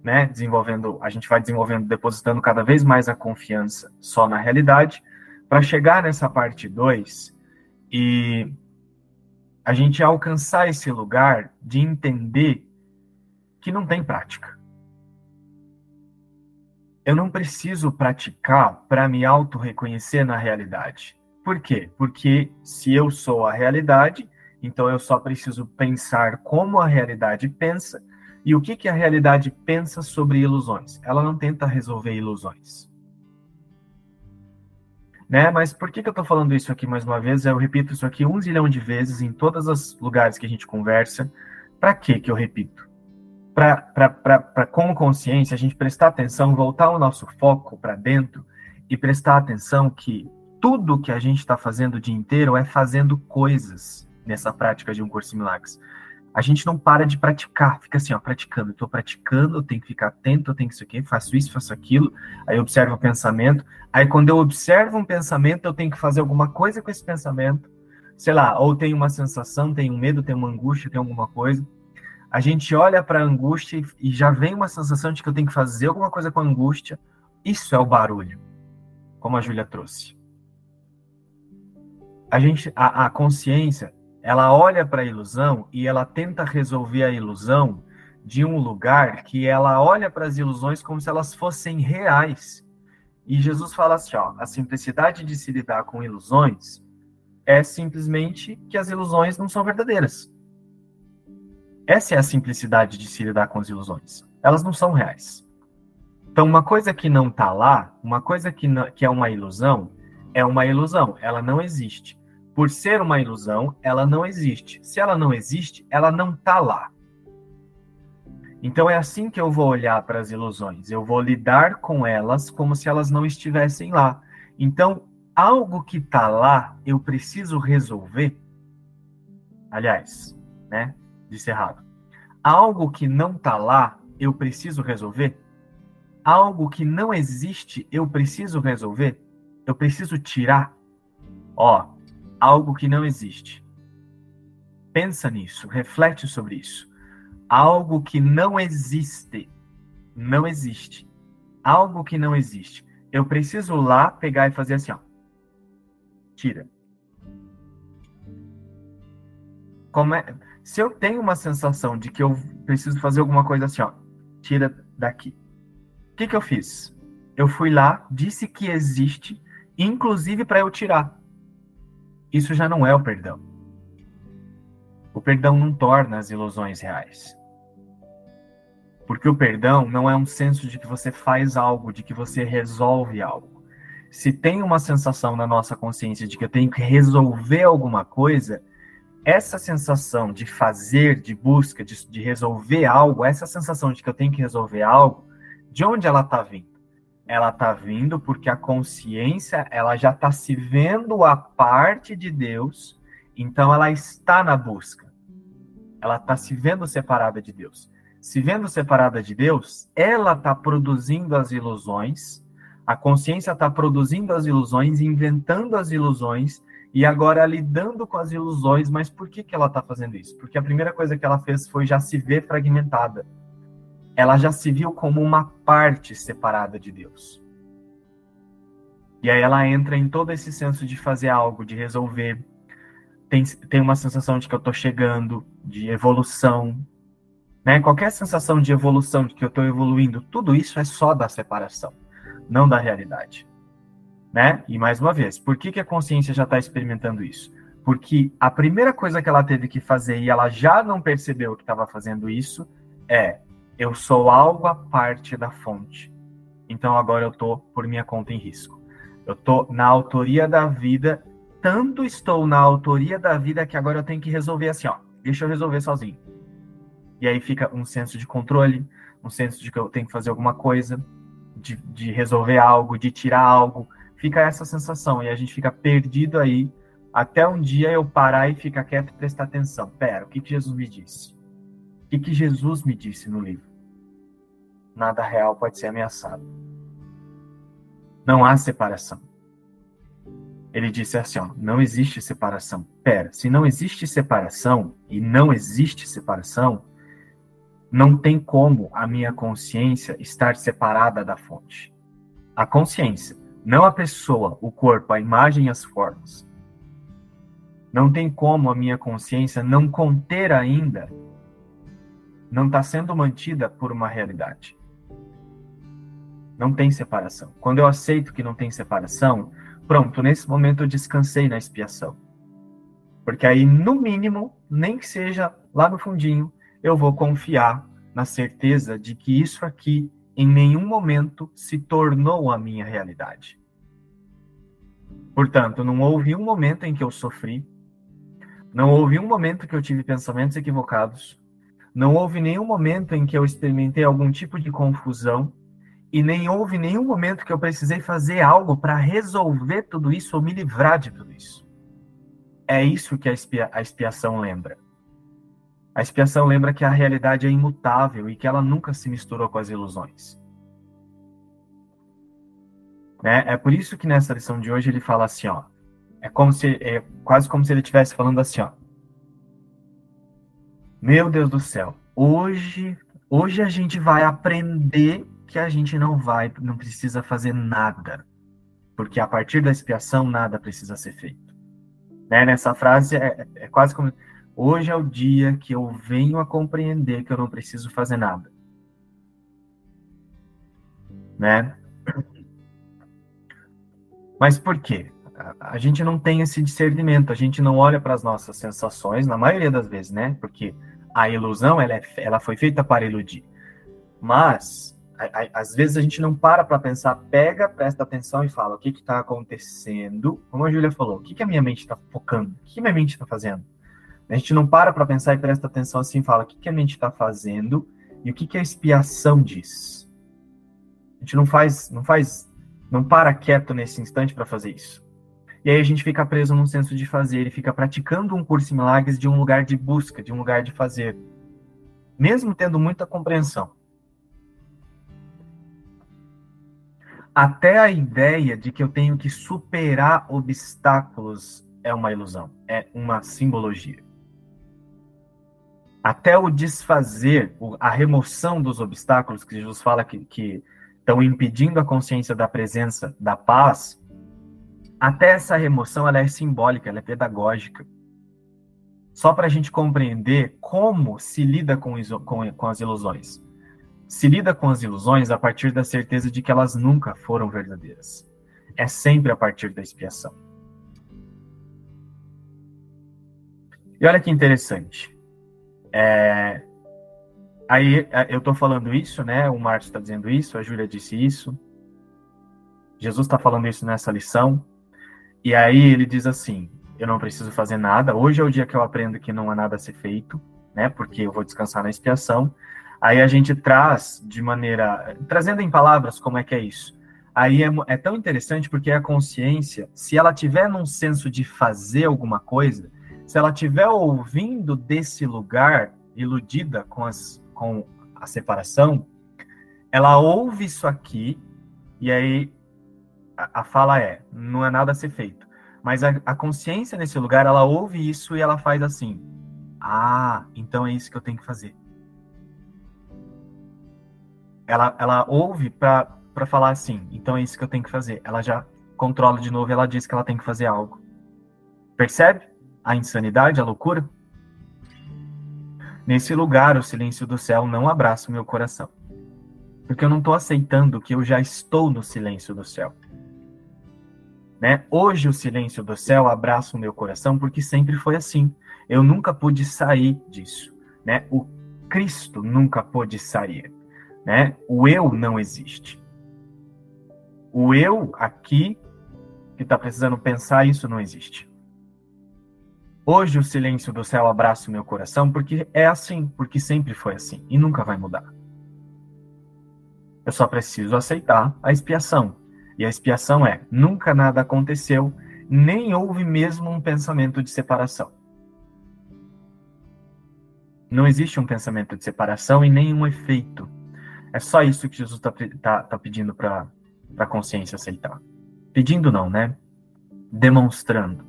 né, desenvolvendo, a gente vai desenvolvendo, depositando cada vez mais a confiança só na realidade, para chegar nessa parte 2 e a gente alcançar esse lugar de entender que não tem prática. Eu não preciso praticar para me auto-reconhecer na realidade. Por quê? Porque se eu sou a realidade, então eu só preciso pensar como a realidade pensa e o que, que a realidade pensa sobre ilusões. Ela não tenta resolver ilusões. Né? Mas por que, que eu estou falando isso aqui mais uma vez? Eu repito isso aqui um zilhão de vezes em todos os lugares que a gente conversa. Para que que eu repito? para como consciência a gente prestar atenção, voltar o nosso foco para dentro e prestar atenção que tudo que a gente está fazendo o dia inteiro é fazendo coisas nessa prática de um curso em milagres. A gente não para de praticar, fica assim, ó, praticando. Estou praticando, eu tenho que ficar atento, eu tenho que isso aqui, faço isso, faço aquilo. Aí eu observo o pensamento. Aí quando eu observo um pensamento, eu tenho que fazer alguma coisa com esse pensamento. Sei lá, ou tem uma sensação, tem um medo, tem uma angústia, tem alguma coisa a gente olha para a angústia e já vem uma sensação de que eu tenho que fazer alguma coisa com a angústia. Isso é o barulho, como a Júlia trouxe. A gente, a, a consciência, ela olha para a ilusão e ela tenta resolver a ilusão de um lugar que ela olha para as ilusões como se elas fossem reais. E Jesus fala assim, ó, a simplicidade de se lidar com ilusões é simplesmente que as ilusões não são verdadeiras. Essa é a simplicidade de se lidar com as ilusões. Elas não são reais. Então, uma coisa que não está lá, uma coisa que, não, que é uma ilusão, é uma ilusão. Ela não existe. Por ser uma ilusão, ela não existe. Se ela não existe, ela não está lá. Então é assim que eu vou olhar para as ilusões. Eu vou lidar com elas como se elas não estivessem lá. Então, algo que está lá, eu preciso resolver. Aliás, né? disse errado. Algo que não está lá, eu preciso resolver? Algo que não existe, eu preciso resolver? Eu preciso tirar? Ó, algo que não existe. Pensa nisso, reflete sobre isso. Algo que não existe. Não existe. Algo que não existe. Eu preciso lá pegar e fazer assim, ó. Tira. Como é se eu tenho uma sensação de que eu preciso fazer alguma coisa assim, ó, tira daqui. O que, que eu fiz? Eu fui lá, disse que existe, inclusive para eu tirar. Isso já não é o perdão. O perdão não torna as ilusões reais. Porque o perdão não é um senso de que você faz algo, de que você resolve algo. Se tem uma sensação na nossa consciência de que eu tenho que resolver alguma coisa, essa sensação de fazer, de busca, de, de, resolver algo, essa sensação de que eu tenho que resolver algo, de onde ela está vindo? Ela está vindo porque a consciência ela já está se vendo a parte de Deus, então ela está na busca. Ela está se vendo separada de Deus. Se vendo separada de Deus, ela está produzindo as ilusões, a consciência está produzindo as ilusões, inventando as ilusões, e agora lidando com as ilusões, mas por que, que ela está fazendo isso? Porque a primeira coisa que ela fez foi já se ver fragmentada. Ela já se viu como uma parte separada de Deus. E aí ela entra em todo esse senso de fazer algo, de resolver. Tem, tem uma sensação de que eu estou chegando, de evolução. Né? Qualquer sensação de evolução, de que eu estou evoluindo, tudo isso é só da separação, não da realidade. Né? E mais uma vez, por que, que a consciência já está experimentando isso? Porque a primeira coisa que ela teve que fazer e ela já não percebeu que estava fazendo isso é: eu sou algo à parte da fonte. Então agora eu estou por minha conta em risco. Eu estou na autoria da vida, tanto estou na autoria da vida que agora eu tenho que resolver assim, ó. Deixa eu resolver sozinho. E aí fica um senso de controle, um senso de que eu tenho que fazer alguma coisa, de, de resolver algo, de tirar algo, fica essa sensação e a gente fica perdido aí até um dia eu parar e ficar quieto e prestar atenção. Pera, o que, que Jesus me disse? O que, que Jesus me disse no livro? Nada real pode ser ameaçado. Não há separação. Ele disse assim: ó, não existe separação. Pera, se não existe separação e não existe separação, não tem como a minha consciência estar separada da fonte. A consciência não a pessoa, o corpo, a imagem e as formas. Não tem como a minha consciência não conter ainda, não está sendo mantida por uma realidade. Não tem separação. Quando eu aceito que não tem separação, pronto, nesse momento eu descansei na expiação. Porque aí, no mínimo, nem que seja lá no fundinho, eu vou confiar na certeza de que isso aqui em nenhum momento se tornou a minha realidade. Portanto, não houve um momento em que eu sofri, não houve um momento que eu tive pensamentos equivocados, Não houve nenhum momento em que eu experimentei algum tipo de confusão e nem houve nenhum momento que eu precisei fazer algo para resolver tudo isso ou me livrar de tudo isso. É isso que a, expia a expiação lembra. A expiação lembra que a realidade é imutável e que ela nunca se misturou com as ilusões. Né? É por isso que nessa lição de hoje ele fala assim, ó, é como se é quase como se ele estivesse falando assim, ó. Meu Deus do céu, hoje hoje a gente vai aprender que a gente não vai, não precisa fazer nada, porque a partir da expiação nada precisa ser feito. Né? Nessa frase é, é quase como Hoje é o dia que eu venho a compreender que eu não preciso fazer nada. Né? Mas por quê? A gente não tem esse discernimento, a gente não olha para as nossas sensações, na maioria das vezes, né? Porque a ilusão, ela, é, ela foi feita para iludir. Mas, às vezes a gente não para para pensar, pega, presta atenção e fala, o que está acontecendo? Como a Júlia falou, o que, que a minha mente está focando? O que a minha mente está fazendo? A gente não para para pensar e presta atenção assim, fala o que, que a mente está fazendo e o que, que a expiação diz. A gente não faz, não faz, não para quieto nesse instante para fazer isso. E aí a gente fica preso num senso de fazer e fica praticando um curso em milagres de um lugar de busca, de um lugar de fazer, mesmo tendo muita compreensão. Até a ideia de que eu tenho que superar obstáculos é uma ilusão, é uma simbologia até o desfazer, a remoção dos obstáculos que Jesus fala que, que estão impedindo a consciência da presença da paz, até essa remoção ela é simbólica, ela é pedagógica. Só para a gente compreender como se lida com, com, com as ilusões. Se lida com as ilusões a partir da certeza de que elas nunca foram verdadeiras. É sempre a partir da expiação. E olha que interessante. É, aí é, eu estou falando isso, né? O Márcio está dizendo isso, a Júlia disse isso. Jesus está falando isso nessa lição. E aí ele diz assim: eu não preciso fazer nada. Hoje é o dia que eu aprendo que não há nada a ser feito, né? Porque eu vou descansar na expiação. Aí a gente traz de maneira, trazendo em palavras como é que é isso. Aí é, é tão interessante porque a consciência, se ela tiver num senso de fazer alguma coisa, se ela estiver ouvindo desse lugar, iludida com, as, com a separação, ela ouve isso aqui, e aí a, a fala é: não é nada a ser feito. Mas a, a consciência nesse lugar, ela ouve isso e ela faz assim: ah, então é isso que eu tenho que fazer. Ela, ela ouve para falar assim: então é isso que eu tenho que fazer. Ela já controla de novo e ela diz que ela tem que fazer algo. Percebe? a insanidade, a loucura? Nesse lugar, o silêncio do céu não abraça o meu coração. Porque eu não estou aceitando que eu já estou no silêncio do céu. Né? Hoje o silêncio do céu abraça o meu coração porque sempre foi assim. Eu nunca pude sair disso. Né? O Cristo nunca pôde sair. Né? O eu não existe. O eu aqui, que está precisando pensar, isso não existe. Hoje o silêncio do céu abraça o meu coração porque é assim, porque sempre foi assim e nunca vai mudar. Eu só preciso aceitar a expiação. E a expiação é: nunca nada aconteceu, nem houve mesmo um pensamento de separação. Não existe um pensamento de separação e nenhum efeito. É só isso que Jesus está tá, tá pedindo para a consciência aceitar. Pedindo não, né? Demonstrando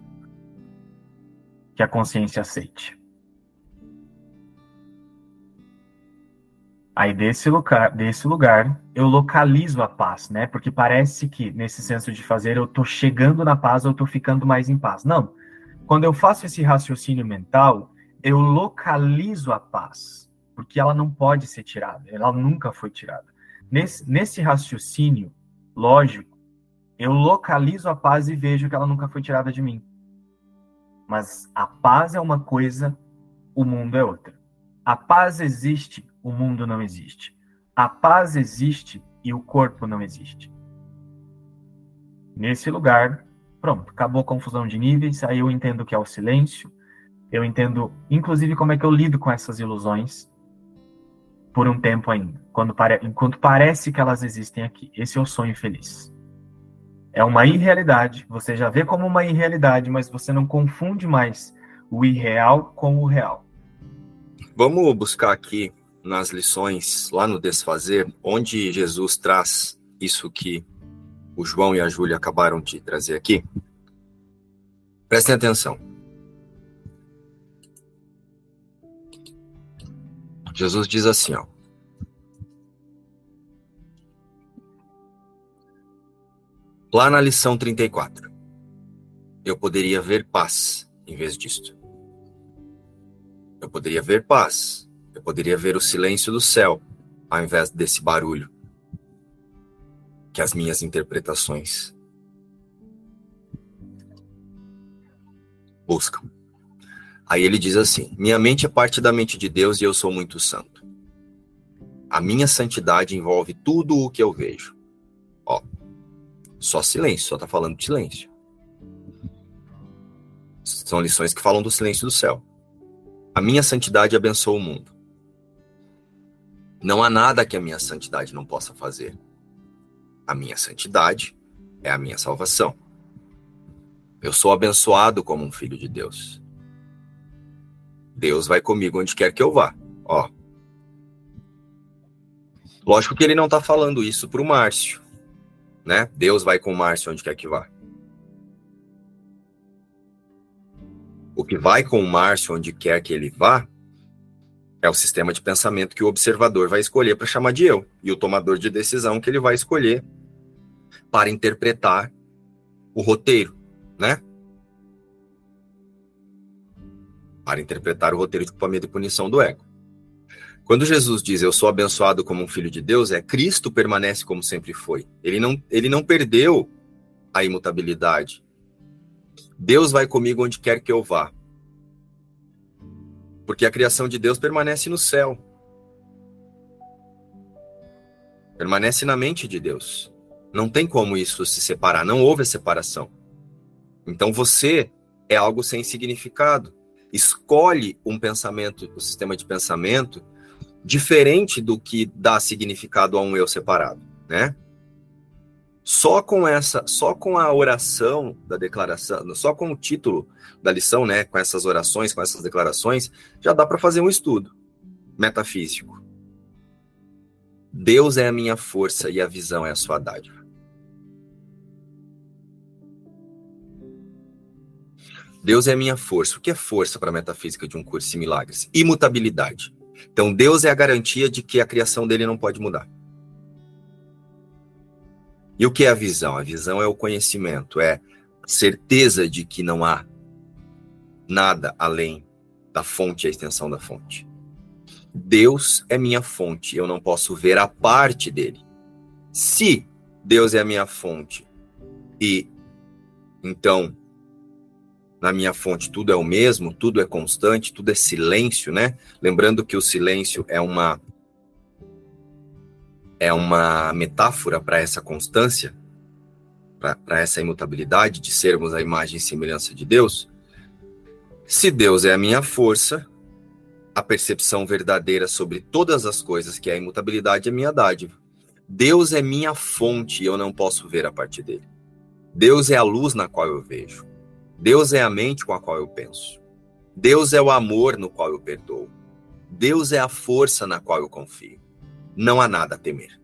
que a consciência aceite. Aí desse lugar, desse lugar, eu localizo a paz, né? Porque parece que nesse senso de fazer eu tô chegando na paz, eu tô ficando mais em paz. Não. Quando eu faço esse raciocínio mental, eu localizo a paz, porque ela não pode ser tirada, ela nunca foi tirada. Nesse, nesse raciocínio lógico, eu localizo a paz e vejo que ela nunca foi tirada de mim. Mas a paz é uma coisa, o mundo é outra. A paz existe, o mundo não existe. A paz existe e o corpo não existe. Nesse lugar, pronto, acabou a confusão de níveis, aí eu entendo o que é o silêncio, eu entendo, inclusive, como é que eu lido com essas ilusões, por um tempo ainda, quando pare... enquanto parece que elas existem aqui. Esse é o sonho feliz. É uma irrealidade, você já vê como uma irrealidade, mas você não confunde mais o irreal com o real. Vamos buscar aqui nas lições, lá no Desfazer, onde Jesus traz isso que o João e a Júlia acabaram de trazer aqui. Prestem atenção. Jesus diz assim, ó. Lá na lição 34, eu poderia ver paz em vez disto. Eu poderia ver paz. Eu poderia ver o silêncio do céu, ao invés desse barulho que as minhas interpretações buscam. Aí ele diz assim: Minha mente é parte da mente de Deus e eu sou muito santo. A minha santidade envolve tudo o que eu vejo. Ó, só silêncio, só tá falando de silêncio. São lições que falam do silêncio do céu. A minha santidade abençoa o mundo. Não há nada que a minha santidade não possa fazer. A minha santidade é a minha salvação. Eu sou abençoado como um filho de Deus. Deus vai comigo onde quer que eu vá. Ó. Lógico que ele não está falando isso para o Márcio, né? Deus vai com o Márcio onde quer que vá. O que vai com o Márcio onde quer que ele vá é o sistema de pensamento que o observador vai escolher para chamar de eu e o tomador de decisão que ele vai escolher para interpretar o roteiro, né? Para interpretar o roteiro de culpamento e punição do ego. Quando Jesus diz eu sou abençoado como um filho de Deus, é Cristo permanece como sempre foi. Ele não, ele não perdeu a imutabilidade. Deus vai comigo onde quer que eu vá. Porque a criação de Deus permanece no céu. Permanece na mente de Deus. Não tem como isso se separar, não houve a separação. Então você é algo sem significado escolhe um pensamento, um sistema de pensamento diferente do que dá significado a um eu separado, né? Só com essa, só com a oração da declaração, só com o título da lição, né, com essas orações, com essas declarações, já dá para fazer um estudo metafísico. Deus é a minha força e a visão é a sua dádiva. Deus é minha força. O que é força para a metafísica de um curso de milagres? Imutabilidade. Então, Deus é a garantia de que a criação dele não pode mudar. E o que é a visão? A visão é o conhecimento, é a certeza de que não há nada além da fonte e a extensão da fonte. Deus é minha fonte, eu não posso ver a parte dele. Se Deus é a minha fonte e então na minha fonte tudo é o mesmo, tudo é constante, tudo é silêncio, né? Lembrando que o silêncio é uma é uma metáfora para essa constância, para essa imutabilidade de sermos a imagem e semelhança de Deus. Se Deus é a minha força, a percepção verdadeira sobre todas as coisas, que é a imutabilidade, é minha dádiva. Deus é minha fonte e eu não posso ver a partir dele. Deus é a luz na qual eu vejo. Deus é a mente com a qual eu penso. Deus é o amor no qual eu perdoo. Deus é a força na qual eu confio. Não há nada a temer.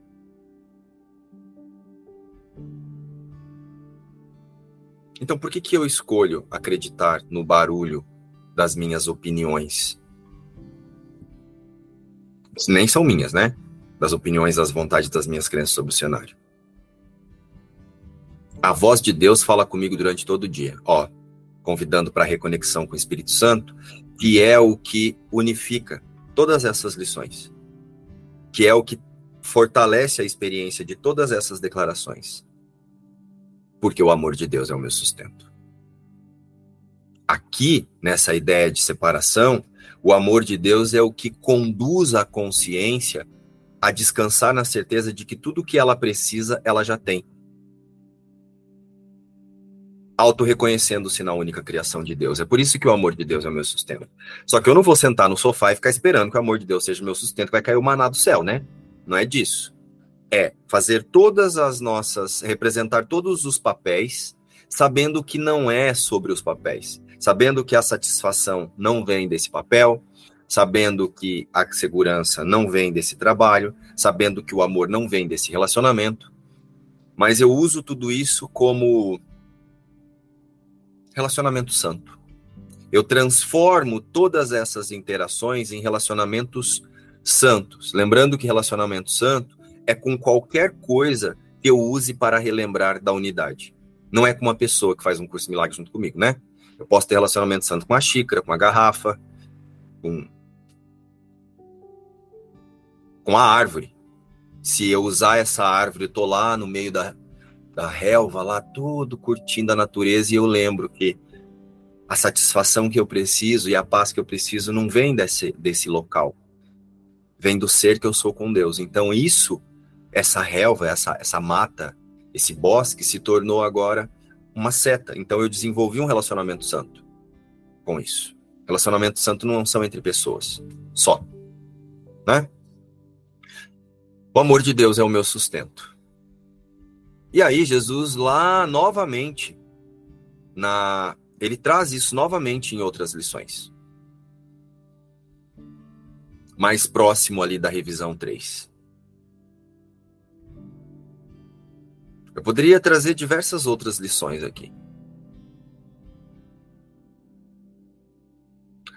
Então, por que, que eu escolho acreditar no barulho das minhas opiniões? Nem são minhas, né? Das opiniões, das vontades, das minhas crenças sobre o cenário. A voz de Deus fala comigo durante todo o dia. Ó, convidando para a reconexão com o Espírito Santo, que é o que unifica todas essas lições, que é o que fortalece a experiência de todas essas declarações. Porque o amor de Deus é o meu sustento. Aqui, nessa ideia de separação, o amor de Deus é o que conduz a consciência a descansar na certeza de que tudo que ela precisa, ela já tem auto-reconhecendo-se na única criação de Deus. É por isso que o amor de Deus é o meu sustento. Só que eu não vou sentar no sofá e ficar esperando que o amor de Deus seja o meu sustento, vai cair o maná do céu, né? Não é disso. É fazer todas as nossas, representar todos os papéis, sabendo que não é sobre os papéis, sabendo que a satisfação não vem desse papel, sabendo que a segurança não vem desse trabalho, sabendo que o amor não vem desse relacionamento. Mas eu uso tudo isso como relacionamento santo. Eu transformo todas essas interações em relacionamentos santos. Lembrando que relacionamento santo é com qualquer coisa que eu use para relembrar da unidade. Não é com uma pessoa que faz um curso de milagre junto comigo, né? Eu posso ter relacionamento santo com a xícara, com a garrafa, com com a árvore. Se eu usar essa árvore, tô lá no meio da, da relva, lá todo curtindo a natureza, e eu lembro que a satisfação que eu preciso e a paz que eu preciso não vem desse, desse local. Vem do ser que eu sou com Deus. Então, isso, essa relva, essa, essa mata, esse bosque, se tornou agora uma seta. Então, eu desenvolvi um relacionamento santo com isso. Relacionamento santo não são entre pessoas, só. Né? O amor de Deus é o meu sustento. E aí, Jesus, lá novamente, na ele traz isso novamente em outras lições. Mais próximo ali da revisão 3. Eu poderia trazer diversas outras lições aqui.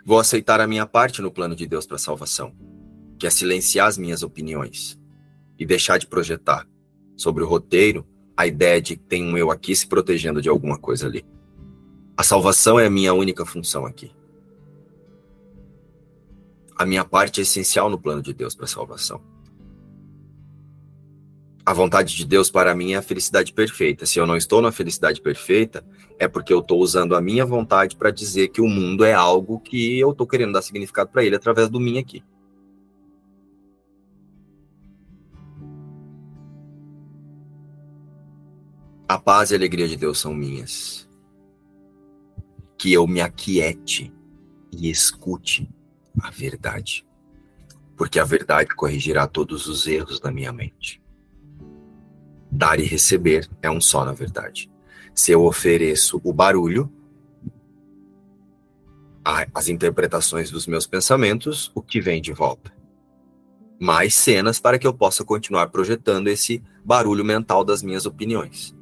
Vou aceitar a minha parte no plano de Deus para a salvação, que é silenciar as minhas opiniões e deixar de projetar sobre o roteiro a ideia de que tem um eu aqui se protegendo de alguma coisa ali. A salvação é a minha única função aqui. A minha parte é essencial no plano de Deus para a salvação. A vontade de Deus para mim é a felicidade perfeita. Se eu não estou na felicidade perfeita, é porque eu estou usando a minha vontade para dizer que o mundo é algo que eu estou querendo dar significado para ele através do mim aqui. A paz e a alegria de Deus são minhas. Que eu me aquiete e escute a verdade. Porque a verdade corrigirá todos os erros da minha mente. Dar e receber é um só, na verdade. Se eu ofereço o barulho, as interpretações dos meus pensamentos, o que vem de volta? Mais cenas para que eu possa continuar projetando esse barulho mental das minhas opiniões.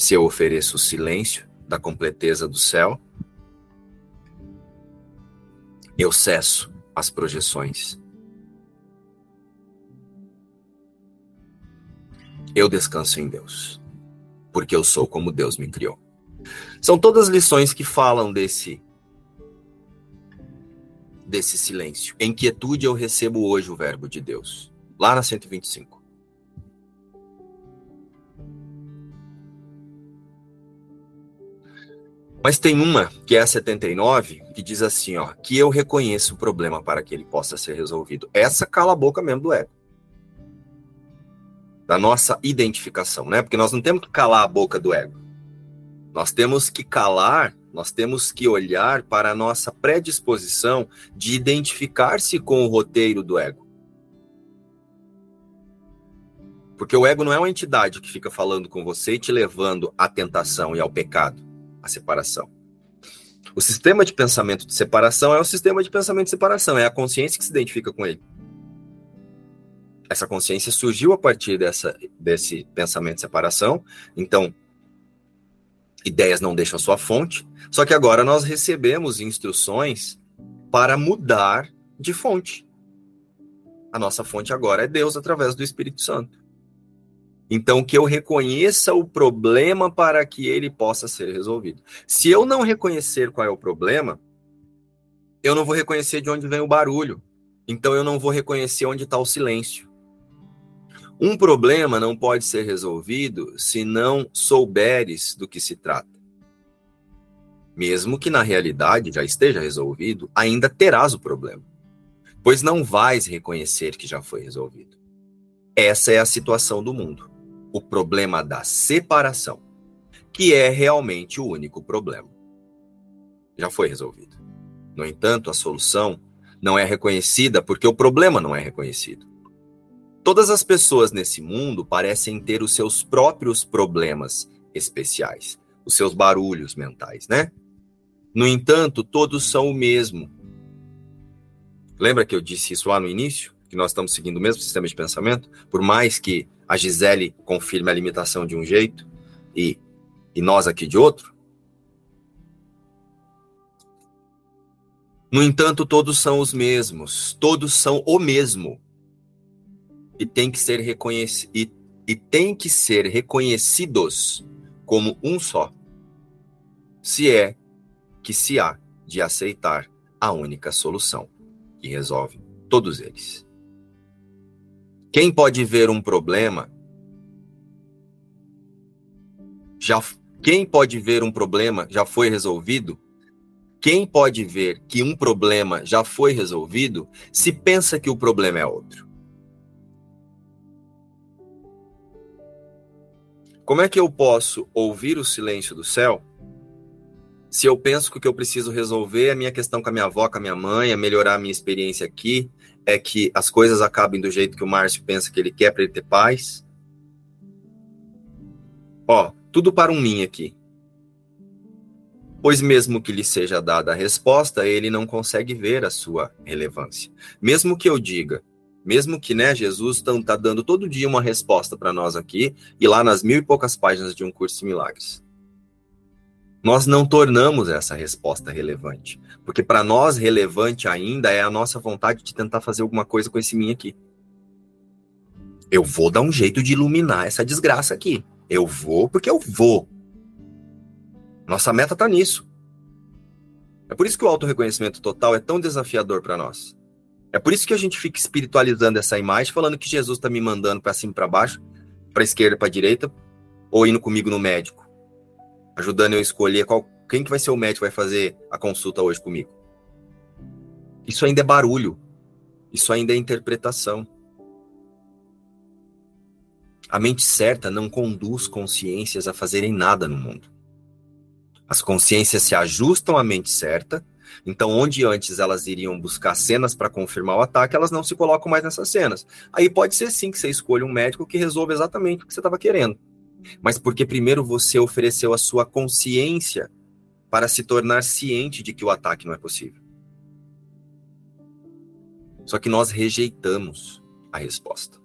Se eu ofereço o silêncio da completeza do céu, eu cesso as projeções. Eu descanso em Deus, porque eu sou como Deus me criou. São todas lições que falam desse desse silêncio. Em quietude eu recebo hoje o verbo de Deus. Lá na 125. Mas tem uma, que é a 79, que diz assim, ó, que eu reconheço o problema para que ele possa ser resolvido. Essa cala a boca mesmo do ego. Da nossa identificação, né? Porque nós não temos que calar a boca do ego. Nós temos que calar, nós temos que olhar para a nossa predisposição de identificar-se com o roteiro do ego. Porque o ego não é uma entidade que fica falando com você e te levando à tentação e ao pecado a separação. O sistema de pensamento de separação é o sistema de pensamento de separação, é a consciência que se identifica com ele. Essa consciência surgiu a partir dessa, desse pensamento de separação, então, ideias não deixam sua fonte, só que agora nós recebemos instruções para mudar de fonte. A nossa fonte agora é Deus através do Espírito Santo. Então, que eu reconheça o problema para que ele possa ser resolvido. Se eu não reconhecer qual é o problema, eu não vou reconhecer de onde vem o barulho. Então, eu não vou reconhecer onde está o silêncio. Um problema não pode ser resolvido se não souberes do que se trata. Mesmo que na realidade já esteja resolvido, ainda terás o problema, pois não vais reconhecer que já foi resolvido. Essa é a situação do mundo o problema da separação. que é realmente o único problema. Já foi resolvido. No entanto, a solução não é reconhecida porque o problema não é reconhecido. Todas as pessoas nesse mundo parecem ter os seus próprios problemas especiais, os seus barulhos mentais, né? No entanto, todos são o mesmo. Lembra que eu disse isso lá no início? Que nós estamos seguindo o mesmo sistema de pensamento? Por mais que a Gisele confirme a limitação de um jeito e, e nós aqui de outro? No entanto, todos são os mesmos, todos são o mesmo. E tem que ser reconhecido e, e tem que ser reconhecidos como um só. Se é que se há de aceitar a única solução que resolve todos eles. Quem pode ver um problema já quem pode ver um problema já foi resolvido quem pode ver que um problema já foi resolvido se pensa que o problema é outro? Como é que eu posso ouvir o silêncio do céu se eu penso que o que eu preciso resolver é a minha questão com a minha avó, com a minha mãe, é melhorar a minha experiência aqui, é que as coisas acabem do jeito que o Márcio pensa que ele quer para ele ter paz? Ó, tudo para um mim aqui pois mesmo que lhe seja dada a resposta, ele não consegue ver a sua relevância. Mesmo que eu diga, mesmo que né, Jesus está dando todo dia uma resposta para nós aqui, e lá nas mil e poucas páginas de um curso de milagres. Nós não tornamos essa resposta relevante, porque para nós relevante ainda é a nossa vontade de tentar fazer alguma coisa com esse mim aqui. Eu vou dar um jeito de iluminar essa desgraça aqui. Eu vou porque eu vou. Nossa meta está nisso. É por isso que o auto-reconhecimento total é tão desafiador para nós. É por isso que a gente fica espiritualizando essa imagem, falando que Jesus está me mandando para cima para baixo, para esquerda, para direita, ou indo comigo no médico, ajudando eu a escolher qual, quem que vai ser o médico que vai fazer a consulta hoje comigo. Isso ainda é barulho. Isso ainda é interpretação. A mente certa não conduz consciências a fazerem nada no mundo. As consciências se ajustam à mente certa, então, onde antes elas iriam buscar cenas para confirmar o ataque, elas não se colocam mais nessas cenas. Aí pode ser sim que você escolha um médico que resolva exatamente o que você estava querendo. Mas porque primeiro você ofereceu a sua consciência para se tornar ciente de que o ataque não é possível. Só que nós rejeitamos a resposta.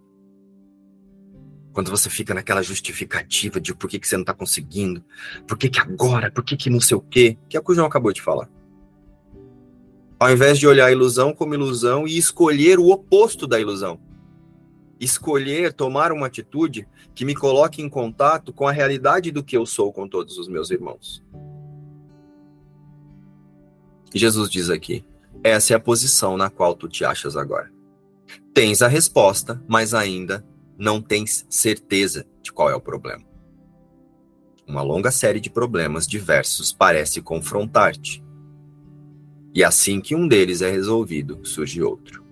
Quando você fica naquela justificativa de por que, que você não está conseguindo, por que, que agora, por que, que não sei o quê, que é o que o João acabou de falar. Ao invés de olhar a ilusão como ilusão e escolher o oposto da ilusão. Escolher tomar uma atitude que me coloque em contato com a realidade do que eu sou com todos os meus irmãos. Jesus diz aqui: essa é a posição na qual tu te achas agora. Tens a resposta, mas ainda não tens certeza de qual é o problema. Uma longa série de problemas diversos parece confrontar-te. E assim que um deles é resolvido, surge outro.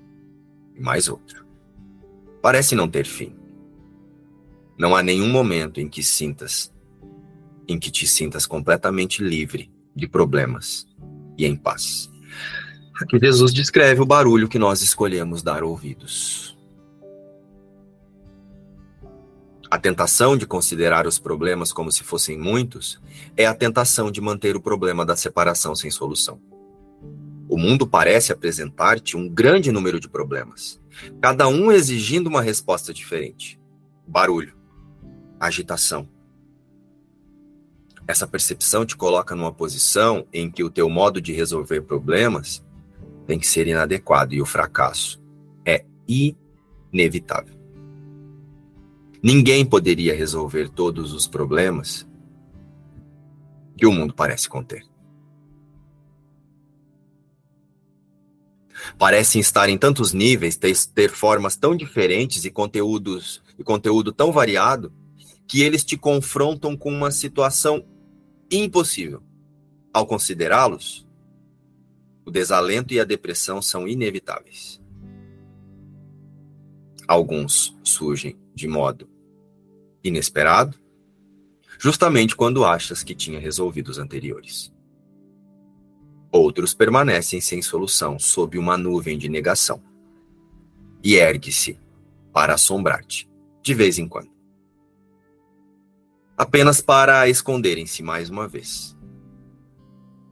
E mais outro. Parece não ter fim. Não há nenhum momento em que sintas, em que te sintas completamente livre de problemas e em paz. Aqui Jesus descreve o barulho que nós escolhemos dar ouvidos. A tentação de considerar os problemas como se fossem muitos é a tentação de manter o problema da separação sem solução. O mundo parece apresentar-te um grande número de problemas, cada um exigindo uma resposta diferente. Barulho, agitação. Essa percepção te coloca numa posição em que o teu modo de resolver problemas tem que ser inadequado e o fracasso é inevitável. Ninguém poderia resolver todos os problemas que o mundo parece conter. Parecem estar em tantos níveis, ter, ter formas tão diferentes e conteúdos e conteúdo tão variado que eles te confrontam com uma situação impossível. Ao considerá-los, o desalento e a depressão são inevitáveis. Alguns surgem de modo inesperado, justamente quando achas que tinha resolvido os anteriores. Outros permanecem sem solução sob uma nuvem de negação. E ergue-se para assombrar-te, de vez em quando. Apenas para esconderem-se mais uma vez.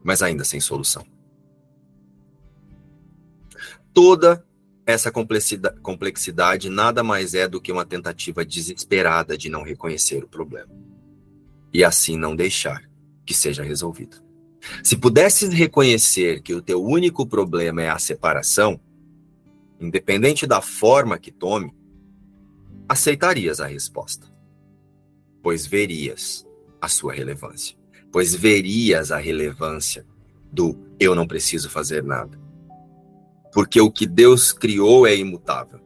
Mas ainda sem solução. Toda essa complexidade, nada mais é do que uma tentativa desesperada de não reconhecer o problema. E assim não deixar que seja resolvido. Se pudesses reconhecer que o teu único problema é a separação, independente da forma que tome, aceitarias a resposta, pois verias a sua relevância, pois verias a relevância do eu não preciso fazer nada. Porque o que Deus criou é imutável.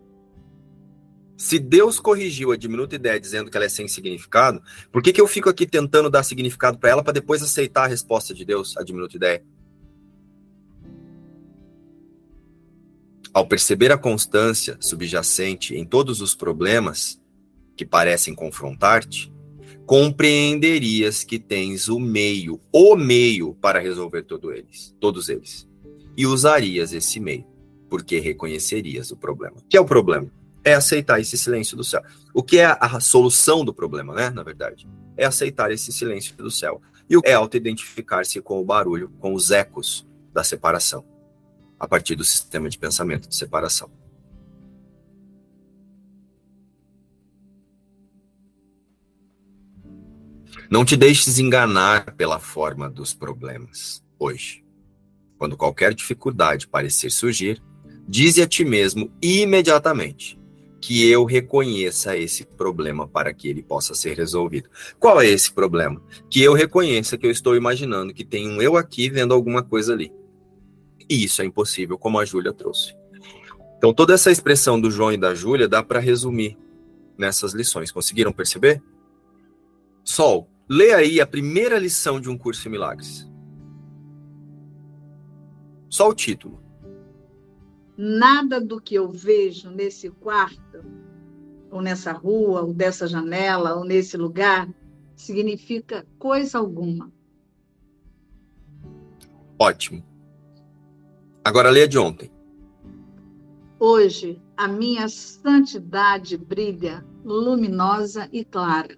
Se Deus corrigiu a diminuta ideia dizendo que ela é sem significado, por que, que eu fico aqui tentando dar significado para ela para depois aceitar a resposta de Deus, a diminuta ideia? Ao perceber a constância subjacente em todos os problemas que parecem confrontar-te, compreenderias que tens o meio, o meio para resolver todo eles, todos eles. E usarias esse meio, porque reconhecerias o problema. O que é o problema? é aceitar esse silêncio do céu. O que é a solução do problema, né? Na verdade, é aceitar esse silêncio do céu. E é auto-identificar-se com o barulho, com os ecos da separação, a partir do sistema de pensamento de separação. Não te deixes enganar pela forma dos problemas hoje. Quando qualquer dificuldade parecer surgir, dize a ti mesmo imediatamente: que eu reconheça esse problema para que ele possa ser resolvido. Qual é esse problema? Que eu reconheça que eu estou imaginando que tem um eu aqui vendo alguma coisa ali. E isso é impossível, como a Júlia trouxe. Então, toda essa expressão do João e da Júlia dá para resumir nessas lições. Conseguiram perceber? Sol, lê aí a primeira lição de um curso em milagres. Só o título nada do que eu vejo nesse quarto, ou nessa rua, ou dessa janela, ou nesse lugar, significa coisa alguma. Ótimo. Agora lê de ontem. Hoje a minha santidade brilha luminosa e clara.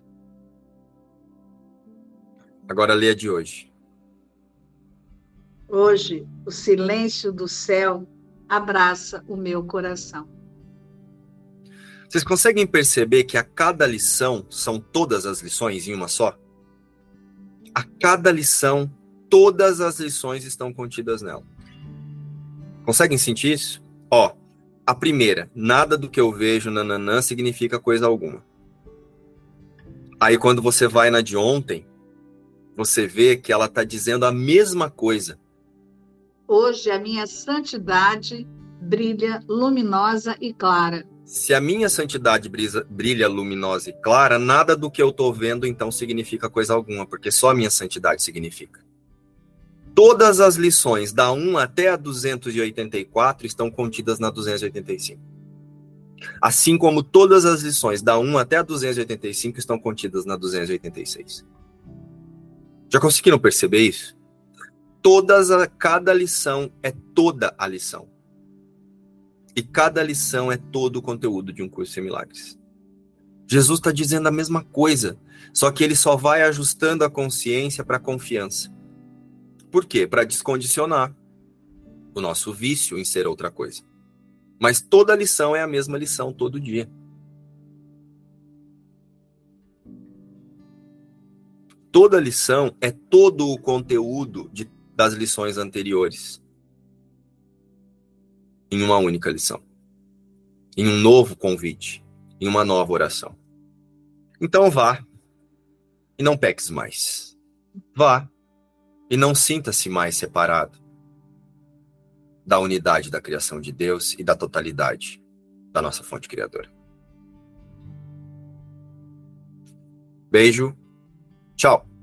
Agora lê de hoje. Hoje o silêncio do céu abraça o meu coração. Vocês conseguem perceber que a cada lição são todas as lições em uma só? A cada lição, todas as lições estão contidas nela. Conseguem sentir isso? Ó, a primeira, nada do que eu vejo nananã significa coisa alguma. Aí quando você vai na de ontem, você vê que ela está dizendo a mesma coisa, Hoje a minha santidade brilha luminosa e clara. Se a minha santidade brisa, brilha luminosa e clara, nada do que eu estou vendo então significa coisa alguma, porque só a minha santidade significa. Todas as lições da 1 até a 284 estão contidas na 285. Assim como todas as lições da 1 até a 285 estão contidas na 286. Já conseguiram perceber isso? todas a, cada lição é toda a lição. E cada lição é todo o conteúdo de um curso de milagres. Jesus está dizendo a mesma coisa, só que ele só vai ajustando a consciência para a confiança. Por quê? Para descondicionar o nosso vício em ser outra coisa. Mas toda lição é a mesma lição todo dia. Toda lição é todo o conteúdo de das lições anteriores em uma única lição, em um novo convite, em uma nova oração. Então vá e não peques mais. Vá e não sinta-se mais separado da unidade da criação de Deus e da totalidade da nossa fonte criadora. Beijo. Tchau.